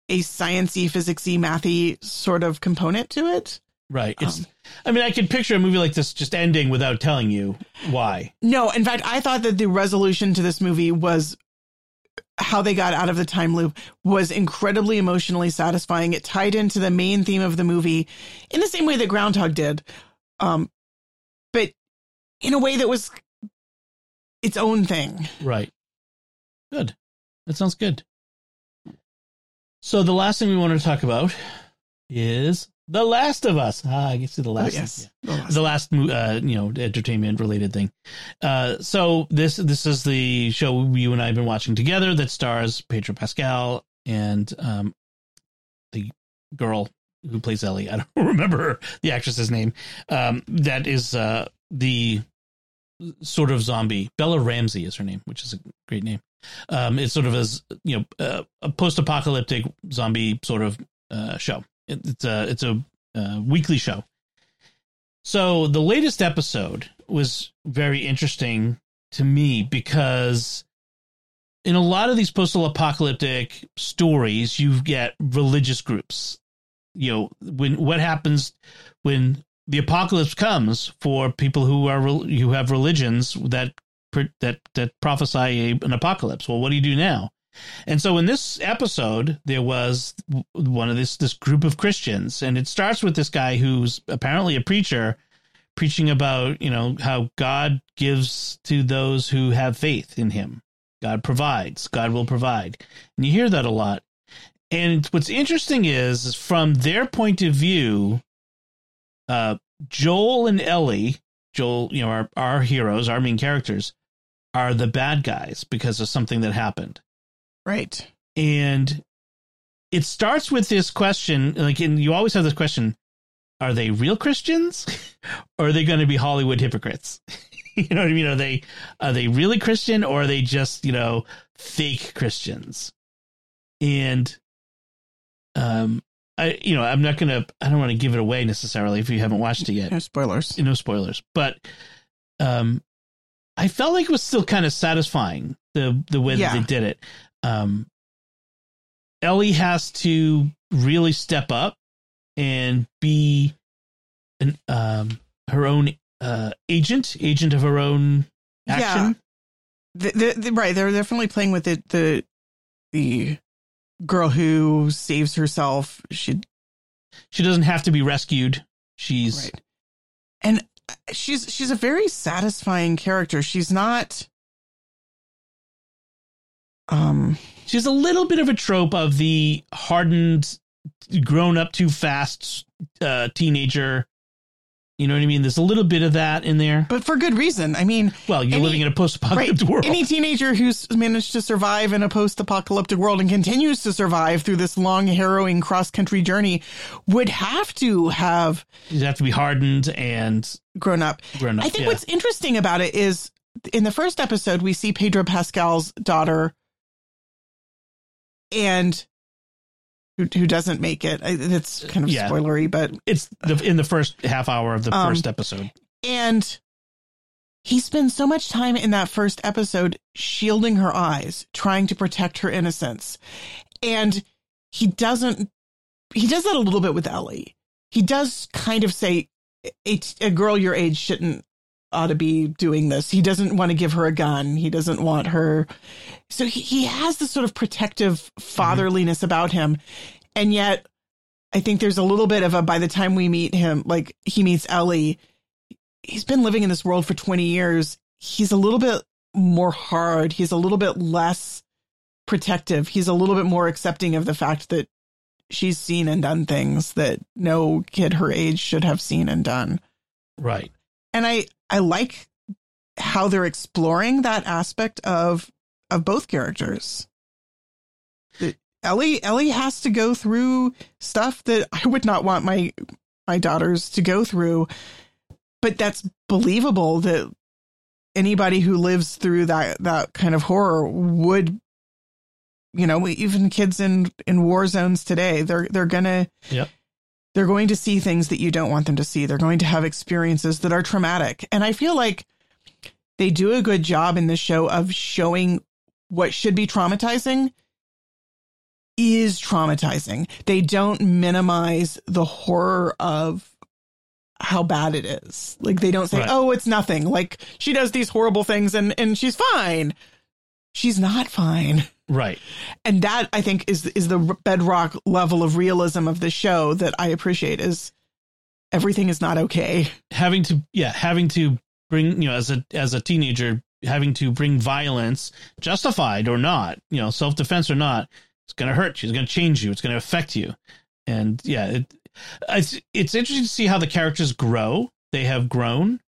S2: a sciencey, physicsy, mathy sort of component to it.
S1: Right. It's.
S2: Um,
S1: I mean, I could picture a movie like this just ending without telling you why.
S2: No, in fact, I thought that the resolution to this movie was how they got out of the time loop was incredibly emotionally satisfying. It tied into the main theme of the movie in the same way that Groundhog did, um, but in a way that was its own thing.
S1: Right. Good. That sounds good. So the last thing we want to talk about is The Last of Us. Ah, I guess the
S2: Oh,
S1: last.
S2: yes.
S1: yeah. the last mo- uh you know entertainment related thing uh so this this is the show you and i have been watching together that stars pedro pascal and um the girl who plays ellie. <laughs> I don't remember the actress's name. Um that is uh the sort of zombie. Bella ramsey is her name which is a great name. Um it's sort of as you know uh, a post-apocalyptic zombie sort of uh show. It, it's a it's a uh, weekly show. So the latest episode was very interesting to me because in a lot of these post-apocalyptic stories, you get religious groups. You know, when what happens when the apocalypse comes for people who are who have religions that that that prophesy a, an apocalypse. Well, what do you do now? And so in this episode, there was one of this this group of Christians, and it starts with this guy who's apparently a preacher, preaching about you know how God gives to those who have faith in Him. God provides. God will provide, and you hear that a lot. And what's interesting is, is from their point of view, uh, Joel and Ellie, Joel, you know, our our heroes, our main characters, are the bad guys because of something that happened.
S2: Right.
S1: and it starts with this question like and you always have this question are they real christians? <laughs> Or are they going to be hollywood hypocrites? <laughs> You know what i mean? Are they are they really christian or are they just you know fake christians? And um i you know i'm not gonna i don't want to give it away necessarily if you haven't watched it yet
S2: No spoilers.
S1: no spoilers but um I felt like it was still kind of satisfying the the way
S2: Yeah.
S1: that they did it. Um, Ellie has to really step up and be an um her own uh agent, agent of her own action.
S2: The, the, the- right, they're definitely playing with it. The the girl who saves herself, she
S1: She doesn't have to be rescued. She's
S2: right, and she's she's a very satisfying character. She's not. Um.
S1: she's a little bit of a trope of the hardened, grown up too fast uh, teenager. You know what I mean? There's a little bit of that in there.
S2: But for good reason. I mean,
S1: Well, you're
S2: Any-
S1: living in a post-apocalyptic <laughs> world.
S2: Any teenager who's managed to survive in a post apocalyptic world and continues to survive through this long, harrowing cross country journey would have to have
S1: You'd have to be hardened and
S2: grown up.
S1: grown up.
S2: I think
S1: yeah.
S2: what's interesting about it is in the first episode, we see Pedro Pascal's daughter and who, who doesn't make it. It's kind of
S1: Yeah.
S2: spoilery, but
S1: it's the, in the first half hour of the
S2: Um,
S1: first episode.
S2: And he spends so much time in that first episode shielding her eyes, trying to protect her innocence. And he doesn't, he does that a little bit with Ellie. He does kind of say, a, a girl your age shouldn't ought to be doing this. He doesn't want to give her a gun. He doesn't want her. So he, he has this sort of protective fatherliness about him. And yet, I think there's a little bit of a, by the time we meet him, like he meets Ellie, he's been living in this world for 20 years. He's a little bit more hard. He's a little bit less protective. He's a little bit more accepting of the fact that she's seen and done things that no kid her age should have seen and done.
S1: Right.
S2: And I I like how they're exploring that aspect of of both characters. Ellie Ellie has to go through stuff that <laughs> I would not want my my daughters to go through, but that's believable that anybody who lives through that that kind of horror would you know even kids in in war zones today they're they're gonna
S1: Yep.
S2: They're going to see things that you don't want them to see. They're going to have experiences that are traumatic. And i feel like they do a good job in this show of showing what should be traumatizing is traumatizing. They don't minimize the horror of how bad it is. Like they don't say
S1: Right.
S2: oh it's nothing. Like she does these horrible things and and she's fine she's not fine
S1: Right.
S2: and that I think is is the bedrock level of realism of the show that I appreciate is everything is not okay.
S1: Having to yeah, having to bring, you know, as a as a teenager having to bring violence justified or not, you know, self-defense or not, it's going to hurt you. It's going to change you. It's going to affect you. And yeah, it it's it's interesting to see how the characters grow. They have grown.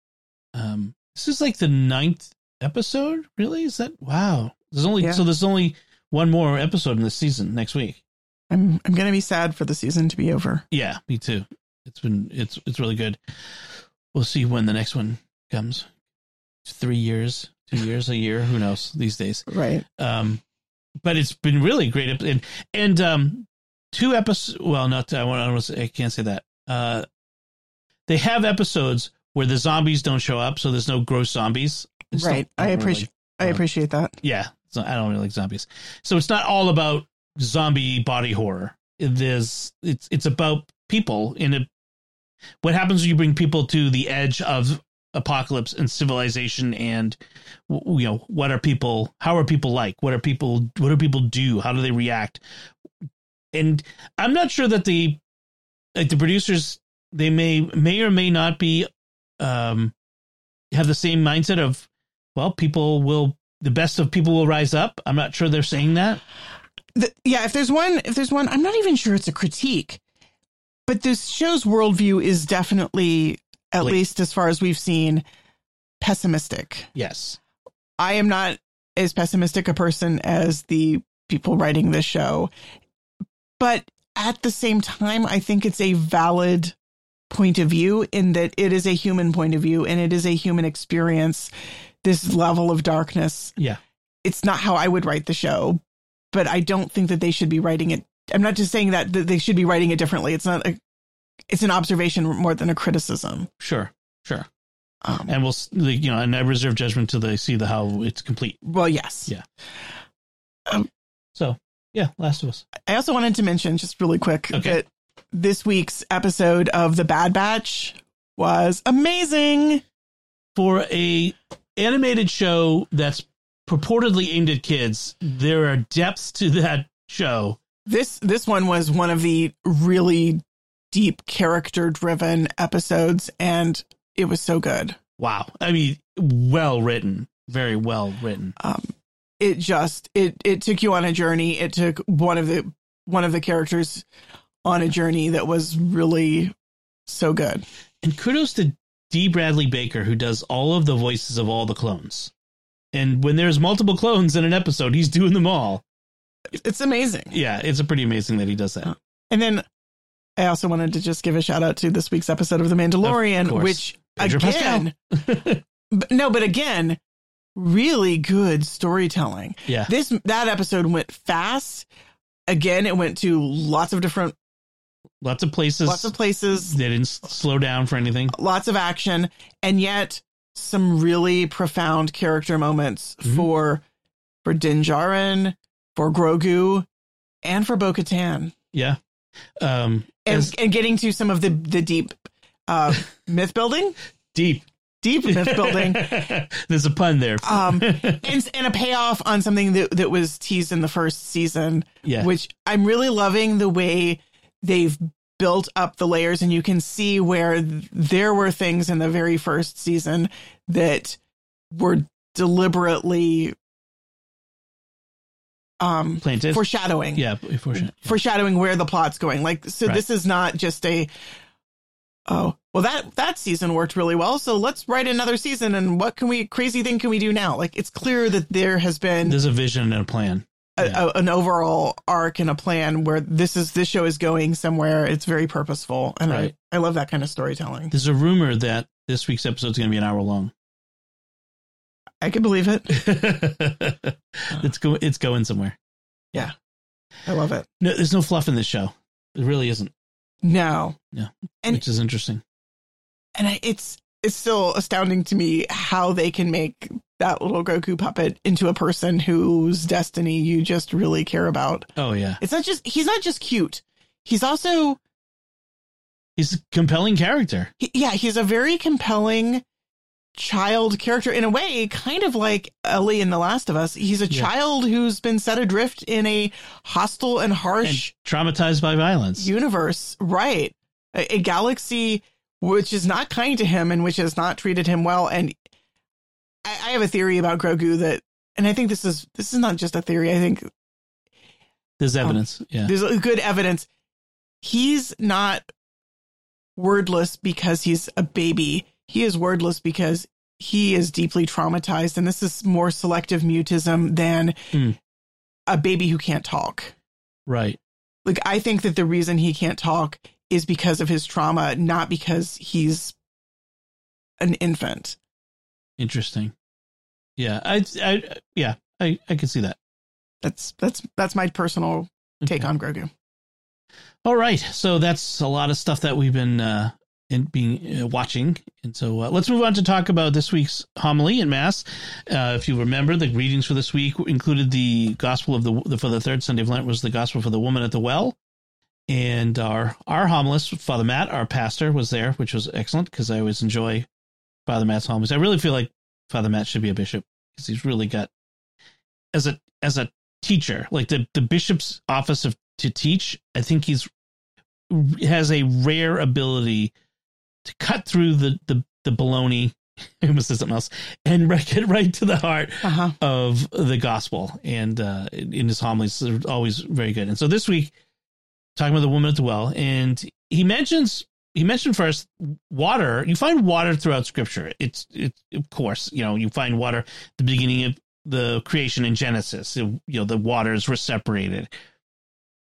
S1: Um this is like the ninth episode, really? Is that wow. There's only
S2: Yeah.
S1: so there's only one more episode in this season next week.
S2: I'm I'm gonna be sad for the season to be over.
S1: Yeah, me too. It's been it's it's really good. We'll see when the next one comes. Three years, two years, a year, who knows these days.
S2: Right.
S1: Um, but it's been really great. And and um, two episodes. Well, not I want. I, wanna say- I can't say that. Uh, they have episodes where the zombies don't show up, so there's no gross zombies. don't-
S2: Right. I
S1: don't really
S2: appreciate I
S1: uh,
S2: appreciate that.
S1: yeah, I don't really like zombies. So it's not all about zombie body horror. There's it's it's about people in a what happens when you bring people to the edge of apocalypse and civilization and you know what are people how are people like what are people what do people do how do they react and i'm not sure that the like the producers they may may or may not be um have the same mindset of well people will the best of people will rise up i'm not sure they're saying that
S2: The, yeah, if there's one if there's one I'm not even sure it's a critique. But this show's worldview is definitely, at
S1: Like-
S2: least as far as we've seen, pessimistic.
S1: yes
S2: I am not as pessimistic a person as the people writing this show. But at the same time, I think it's a valid point of view in that it is a human point of view and it is a human experience. This level of darkness.
S1: Yeah.
S2: It's not how I would write the show, but I don't think that they should be writing it. I'm not just saying that, that they should be writing it differently. It's not a, it's an observation more than a criticism.
S1: sure sure
S2: Um,
S1: and we'll you know, and I reserve judgment till they see the how it's complete.
S2: well, yes.
S1: Yeah. So yeah, Last of Us.
S2: I also wanted to mention just really quick
S1: Okay.
S2: that this week's episode of The Bad Batch was amazing.
S1: for a animated show that's purportedly aimed at kids, there are depths to that show.
S2: This this one was one of the really deep character driven episodes and it was so good.
S1: Wow. I mean, well written, very well written.
S2: Um it just it it took you on a journey. It took one of the one of the characters on a journey that was really so good.
S1: And kudos to D. Bradley Baker, who does all of the voices of all the clones. And when there's multiple clones in an episode, he's doing them all.
S2: It's amazing.
S1: Yeah, it's a pretty amazing that he does that.
S2: And then I also wanted to just give a shout out to this week's episode of The Mandalorian,
S1: course.
S2: which
S1: Pedro
S2: again, <laughs> but, no, but again, really good storytelling.
S1: Yeah.
S2: This that episode went fast. Again, it went to lots of different,
S1: Lots of places.
S2: lots of places,
S1: they didn't slow down for anything.
S2: lots of action, and yet some really profound character moments
S1: Mhm.
S2: for for Din Djarin, for Grogu, and for Bo Katan.
S1: Yeah. Um,
S2: and,
S1: as
S2: and getting to some of the the deep uh, <laughs> myth building,
S1: deep.
S2: deep myth building, <laughs>
S1: There's a pun there.
S2: um, <laughs> and and a payoff on something that that was teased in the first season,
S1: yeah.
S2: which I'm really loving the way they've built up the layers, and you can see where th- there were things in the very first season that were deliberately um
S1: Planted.
S2: foreshadowing
S1: yeah. Foreshadowing.
S2: foreshadowing where the plot's going. Like, so
S1: Right.
S2: this is not just a, oh, well, that, that season worked really well. So let's write another season. And what can we, crazy thing can we do now? Like, it's clear that there has been
S1: There's a vision and a plan.
S2: A, a, an overall arc and a plan where this is, this show is going somewhere. It's very purposeful. And
S1: Right.
S2: I, I love that kind of storytelling.
S1: There's a rumor that this week's episode is going to be an hour long.
S2: I can believe it. <laughs>
S1: it's go. It's going somewhere.
S2: Yeah, I love it.
S1: No, there's no fluff in this show. It really isn't,
S2: No. And-
S1: which is interesting.
S2: And I, it's, it's still astounding to me how they can make that little Grogu puppet into a person whose destiny you just really care about.
S1: Oh yeah,
S2: It's not just he's not just cute. He's also
S1: he's a compelling character.
S2: he, yeah, he's a very compelling child character in a way, kind of like Ellie in The Last of Us. He's a
S1: Yeah.
S2: child who's been set adrift in a hostile and
S1: And
S2: harsh
S1: traumatized by violence.
S2: universe, right? A, a galaxy which is not kind to him and which has not treated him well. And I, I have a theory about Grogu that, and I think this is this is not just a theory. I think
S1: There's evidence. yeah.
S2: there's good evidence. He's not wordless because he's a baby. He is wordless because he is deeply traumatized. And this is more selective mutism than
S1: Hmm.
S2: a baby who can't talk.
S1: Right.
S2: Like, I think that the reason he can't talk is because of his trauma, not because he's an infant.
S1: Interesting. Yeah. I. I. Yeah. I. I can see that.
S2: That's that's that's my personal take
S1: Okay.
S2: on Grogu.
S1: All right, so that's a lot of stuff that we've been uh, in being uh, watching, and so uh, let's move on to talk about this week's homily in mass. Uh, if you remember, the readings for this week included the gospel of the, the for the third Sunday of Lent was the gospel for the woman at the well, and our our homilist Father Matt, our pastor, was there, which was excellent because I always enjoy Father Matt's homilies. I really feel like Father Matt should be a bishop because he's really got as a as a teacher, like the the bishop's office of to teach. I think he's has a rare ability to cut through the the the baloney. I almost said something else, and <laughs> get right to the heart
S2: Uh huh.
S1: of the gospel. And uh, in his homilies, they're always very good. And so this week, talking about the woman at the well, and he mentions he mentioned first water. You find water throughout Scripture. It's it's of course you know you find water at the beginning of the creation in Genesis. You know the waters were separated.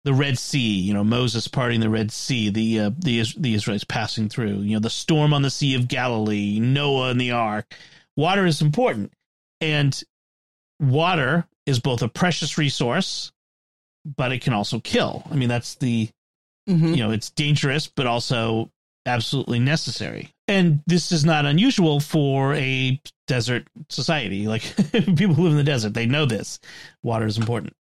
S1: The Red Sea, you know Moses parting the Red Sea, the uh, the the Israelites passing through. You know the storm on the Sea of Galilee, Noah and the Ark. Water is important, and water is both a precious resource, but it can also kill. I mean, that's the
S2: hmm
S1: you know it's dangerous, but also absolutely necessary. and this is not unusual for a desert society. Like <laughs> people who live in the desert, they know this. Water is important.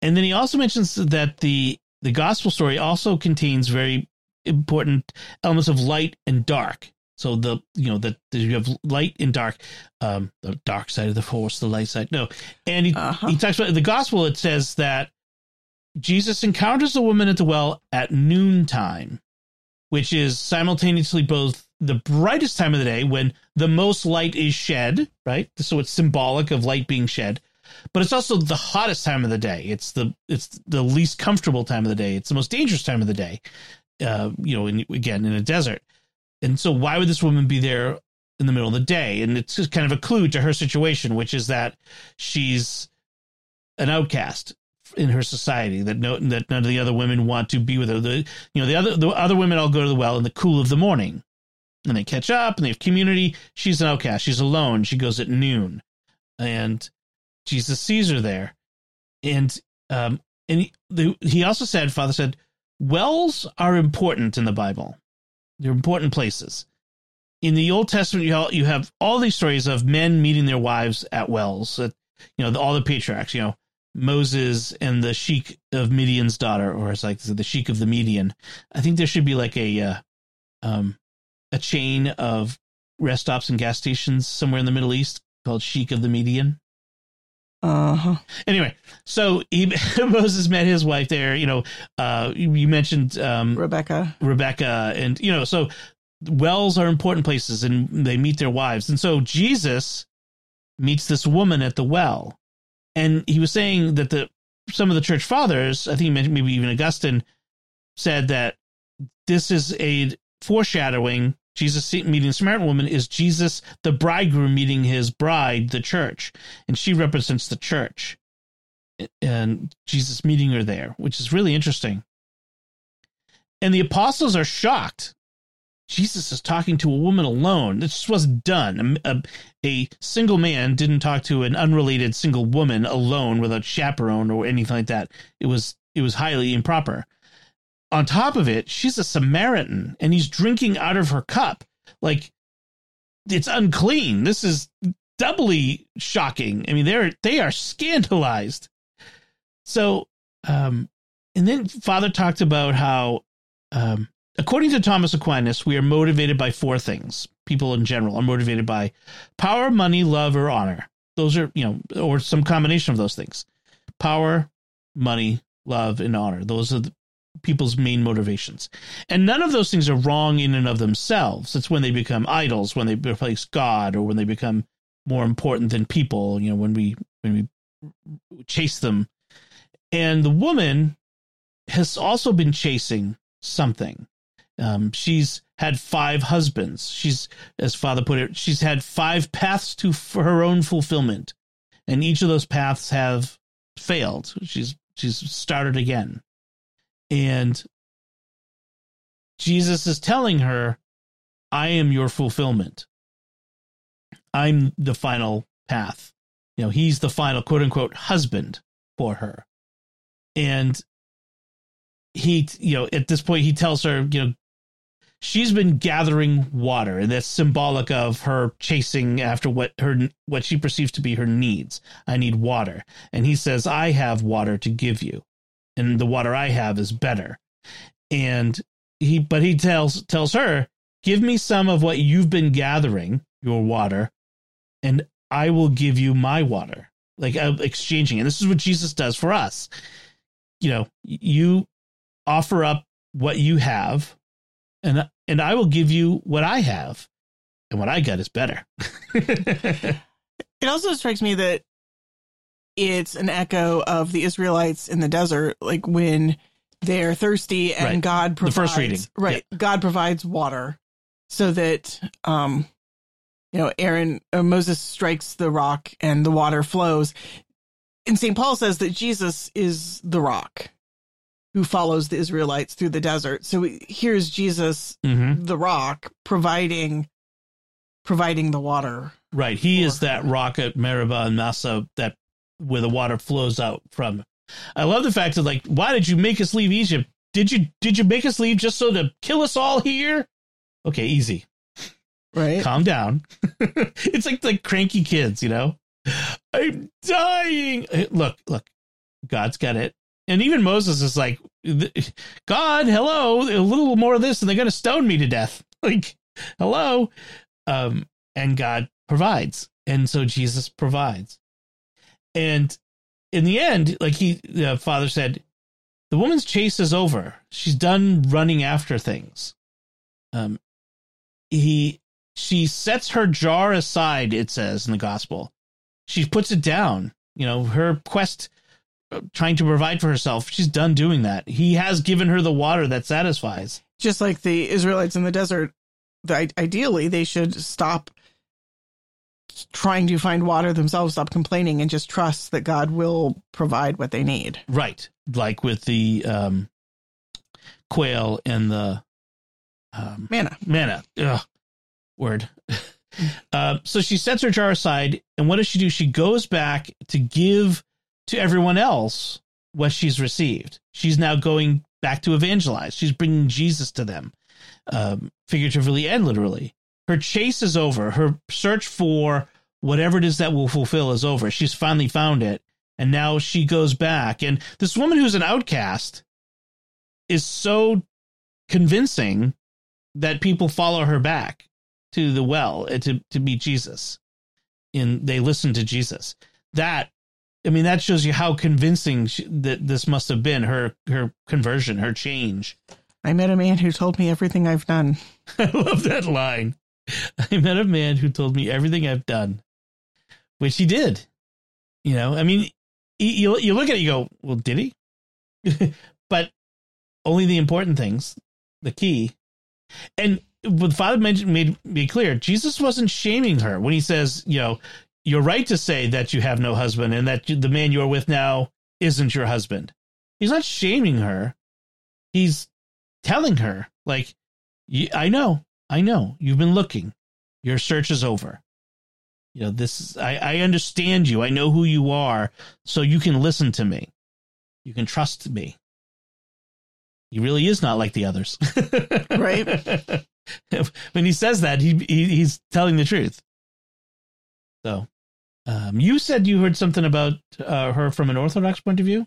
S1: And then he also mentions that the the gospel story also contains very important elements of light and dark. So the you know that you have light and dark, um, the dark side of the force, the light side. No, and he uh-huh. he talks about the gospel. It says that Jesus encounters the woman at the well at noontime, which is simultaneously both the brightest time of the day when the most light is shed, right? So it's symbolic of light being shed, but it's also the hottest time of the day. It's the it's the least comfortable time of the day. It's the most dangerous time of the day. Uh, you know, in, again in a desert. And so, why would this woman be there in the middle of the day? And it's kind of a clue to her situation, which is that she's an outcast in her society. That no, that none of the other women want to be with her. The you know the other the other women all go to the well in the cool of the morning, and they catch up and they have community. She's an outcast. She's alone. She goes at noon, and Jesus sees her there, and um and he, the, he also said, Father said, wells are important in the Bible they're important places. In the Old Testament, you you have all these stories of men meeting their wives at wells. That you know, all the patriarchs. You know, Moses and the sheik of Midian's daughter, or it's like the sheik of the Median. I think there should be like a uh, um, a chain of rest stops and gas stations somewhere in the Middle East called Sheik of the Median.
S2: Uh huh.
S1: Anyway, so he, <laughs> Moses met his wife there. You know, uh, you mentioned um,
S2: Rebecca.
S1: Rebecca, and you know, so wells are important places, and they meet their wives. And so Jesus meets this woman at the well, and he was saying that the some of the church fathers, I think maybe even Augustine, said that this is a foreshadowing Jesus meeting the Samaritan woman is Jesus, the bridegroom, meeting his bride, the church, and she represents the church. And Jesus meeting her there, which is really interesting. And the apostles are shocked. Jesus is talking to a woman alone. This just wasn't done. A, a, a single man didn't talk to an unrelated single woman alone without chaperone or anything like that. It was it was highly improper on top of it, she's a Samaritan and he's drinking out of her cup. Like it's unclean. This is doubly shocking. I mean, they're they are scandalized. So, um, and then Father talked about how, um, according to Thomas Aquinas, we are motivated by four things. People in general are motivated by power, money, love, or honor. Those are, you know, or some combination of those things. Power, money, love, and honor. Those are the, people's main motivations. And none of those things are wrong in and of themselves. It's when they become idols, when they replace God, or when they become more important than people, you know, when we when we chase them. And the woman has also been chasing something. Um, she's had five husbands. She's, as father put it, she's had five paths to her own fulfillment, and each of those paths have failed. She's she's started again. And Jesus is telling her, I am your fulfillment. I'm the final path. You know, he's the final quote unquote husband for her. And he, you know, at this point, he tells her, you know, she's been gathering water, and that's symbolic of her chasing after what her what she perceives to be her needs. I need water, and he says, "I have water to give you." and the water I have is better. And he, but he tells tells her, "Give me some of what you've been gathering, your water, and I will give you my water." Like uh, exchanging, and this is what Jesus does for us. You know, you offer up what you have, and and I will give you what I have, and what I got is better. <laughs>
S2: it also strikes me that it's an echo of the Israelites in the desert, like when they're thirsty and right. God provides,
S1: the first reading.
S2: right? Yeah. God provides water so that, um, you know, Aaron, or Moses strikes the rock and the water flows. And St. Paul says that Jesus is the rock who follows the Israelites through the desert. So here's Jesus, mm-hmm. the rock, providing providing the water.
S1: Right. He is that rock at Meribah and Massah that where the water flows out from. I love the fact that like, why did you make us leave Egypt? Did you did you make us leave just so to kill us all here? Okay, easy.
S2: Right.
S1: calm down. <laughs> it's like like cranky kids, you know. I'm dying. Look, look, God's got it. And even Moses is like, God, hello, a little more of this, and they're gonna stone me to death. <laughs> Like, hello. Um, and God provides, and so Jesus provides. And in the end, like he, the father said, the woman's chase is over. She's done running after things. Um, he she sets her jar aside it says in the gospel she puts it down you know her quest trying to provide for herself. She's done doing that. He has given her the water that satisfies.
S2: Just like the Israelites in the desert, the, ideally they should stop trying to find water themselves, stop complaining, and just trust that God will provide what they need.
S1: right. Like with the um quail and the um
S2: Manna.
S1: manna. Ugh, word. <laughs> Uh, so she sets her jar aside and what does she do? She goes back to give to everyone else what she's received. She's now going back to evangelize. She's bringing jesus to them um, figuratively and literally. Her chase is over. Her search for whatever it is that will fulfill is over. She's finally found it and now she goes back. And this woman who's an outcast is so convincing that people follow her back to the well uh, to to meet Jesus, and they listen to Jesus. That I mean, that shows you how convincing she, that this must have been her her conversion, her change.
S2: I met a man who told me everything I've done. <laughs>
S1: I love that line. I met a man who told me everything I've done, which he did. You know, I mean, you you look at it, you go, well, did he? <laughs> but only the important things, the key. And what Father mentioned made me clear, Jesus wasn't shaming her when he says, you know, you're right to say that you have no husband and that the man you're with now isn't your husband. He's not shaming her. He's telling her, like, I know, I know, you've been looking. Your search is over. You know, this is, I, I understand you. I know who you are. So you can listen to me. You can trust me. He really is not like the others. <laughs>
S2: Right.
S1: when he says that, he, he he's telling the truth. So, um, you said you heard something about uh, her from an Orthodox point of view.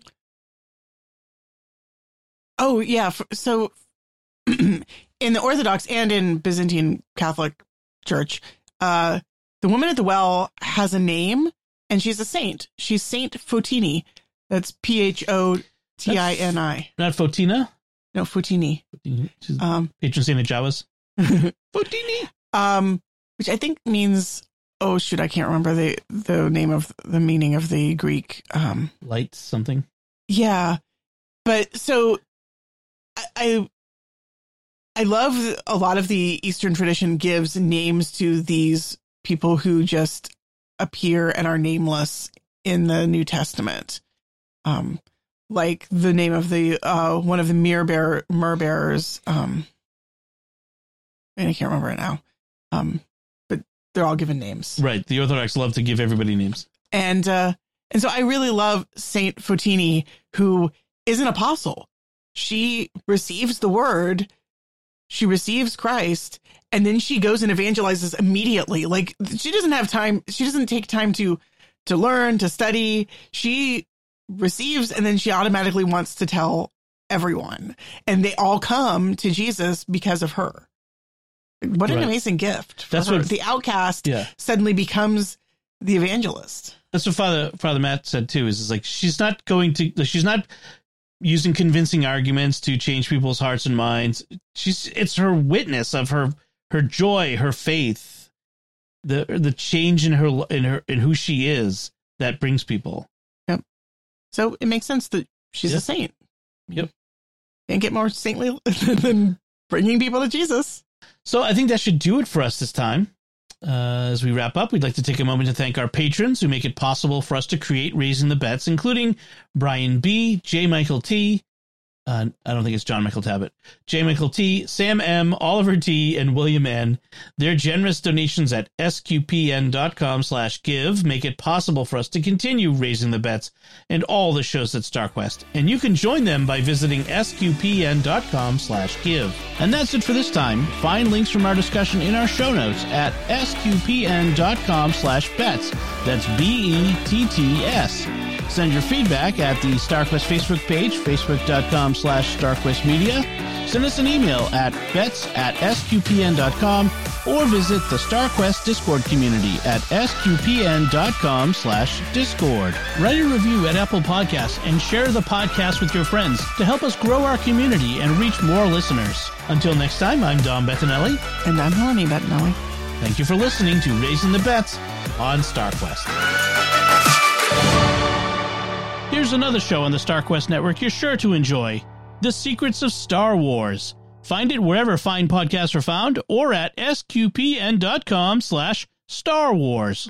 S2: Oh yeah, so <clears throat> in the Orthodox and in Byzantine Catholic Church, uh, the woman at the well has a name, and she's a saint. She's Saint Photini. That's P H O T I N I.
S1: Not Fotina.
S2: No, Photini.
S1: She's
S2: Um,
S1: patron saint of Jawas. <laughs> Photini.
S2: um, which I think means. Oh shoot, I can't remember the the name of the meaning of the Greek. Um,
S1: Light something.
S2: Yeah, but so I, I I love a lot of the Eastern tradition gives names to these people who just appear and are nameless in the New Testament. Um, like the name of the uh one of the myrrh bearer bearers. Um, and I can't remember it now. Um, they're all given names
S1: Right. The Orthodox love to give everybody names.
S2: and uh and so I really love Saint Photini, who is an apostle. She receives the word, she receives Christ, and then she goes and evangelizes immediately. Like she doesn't have time. She doesn't take time to to learn to study. She receives, and then she automatically wants to tell everyone, and they all come to Jesus because of her. What an
S1: Right.
S2: amazing gift!
S1: That's
S2: her.
S1: what-
S2: the outcast
S1: Yeah.
S2: suddenly becomes the evangelist.
S1: That's what Father Father Matt said too. Is, is like she's not going to. She's not using convincing arguments to change people's hearts and minds. She's it's her witness of her her joy, her faith, the the change in her in her in who she is that brings people. Yep.
S2: So it makes sense that she's
S1: Yeah.
S2: a saint.
S1: Yep.
S2: Can't get more saintly <laughs> than bringing people to Jesus.
S1: So I think that should do it for us this time. Uh, as we wrap up, we'd like to take a moment to thank our patrons who make it possible for us to create Raising the Bets, including Brian B., J. Michael T., uh, I don't think it's John Michael Tabbitt, J. Michael T, Sam M, Oliver T, and William N. Their generous donations at sqpn.com slash give make it possible for us to continue raising the bets and all the shows at StarQuest. And you can join them by visiting sqpn.com slash give. And that's it for this time. Find links from our discussion in our show notes at sqpn.com slash bets. That's B-E-T-T-S. Send your feedback at the StarQuest Facebook page, facebook.com slash starquestmedia. Send us an email at bets at sqpn.com or visit the StarQuest Discord community at sqpn.com slash discord. Write a review at Apple Podcasts and share the podcast with your friends to help us grow our community and reach more listeners. Until next time, I'm Dom Bettinelli.
S2: And I'm Melanie Bettinelli.
S1: Thank you for listening to Raising the Bets on StarQuest. Here's another show on the StarQuest network you're sure to enjoy The Secrets of Star Wars. Find it wherever fine podcasts are found or at sqpn.com slash Star Wars.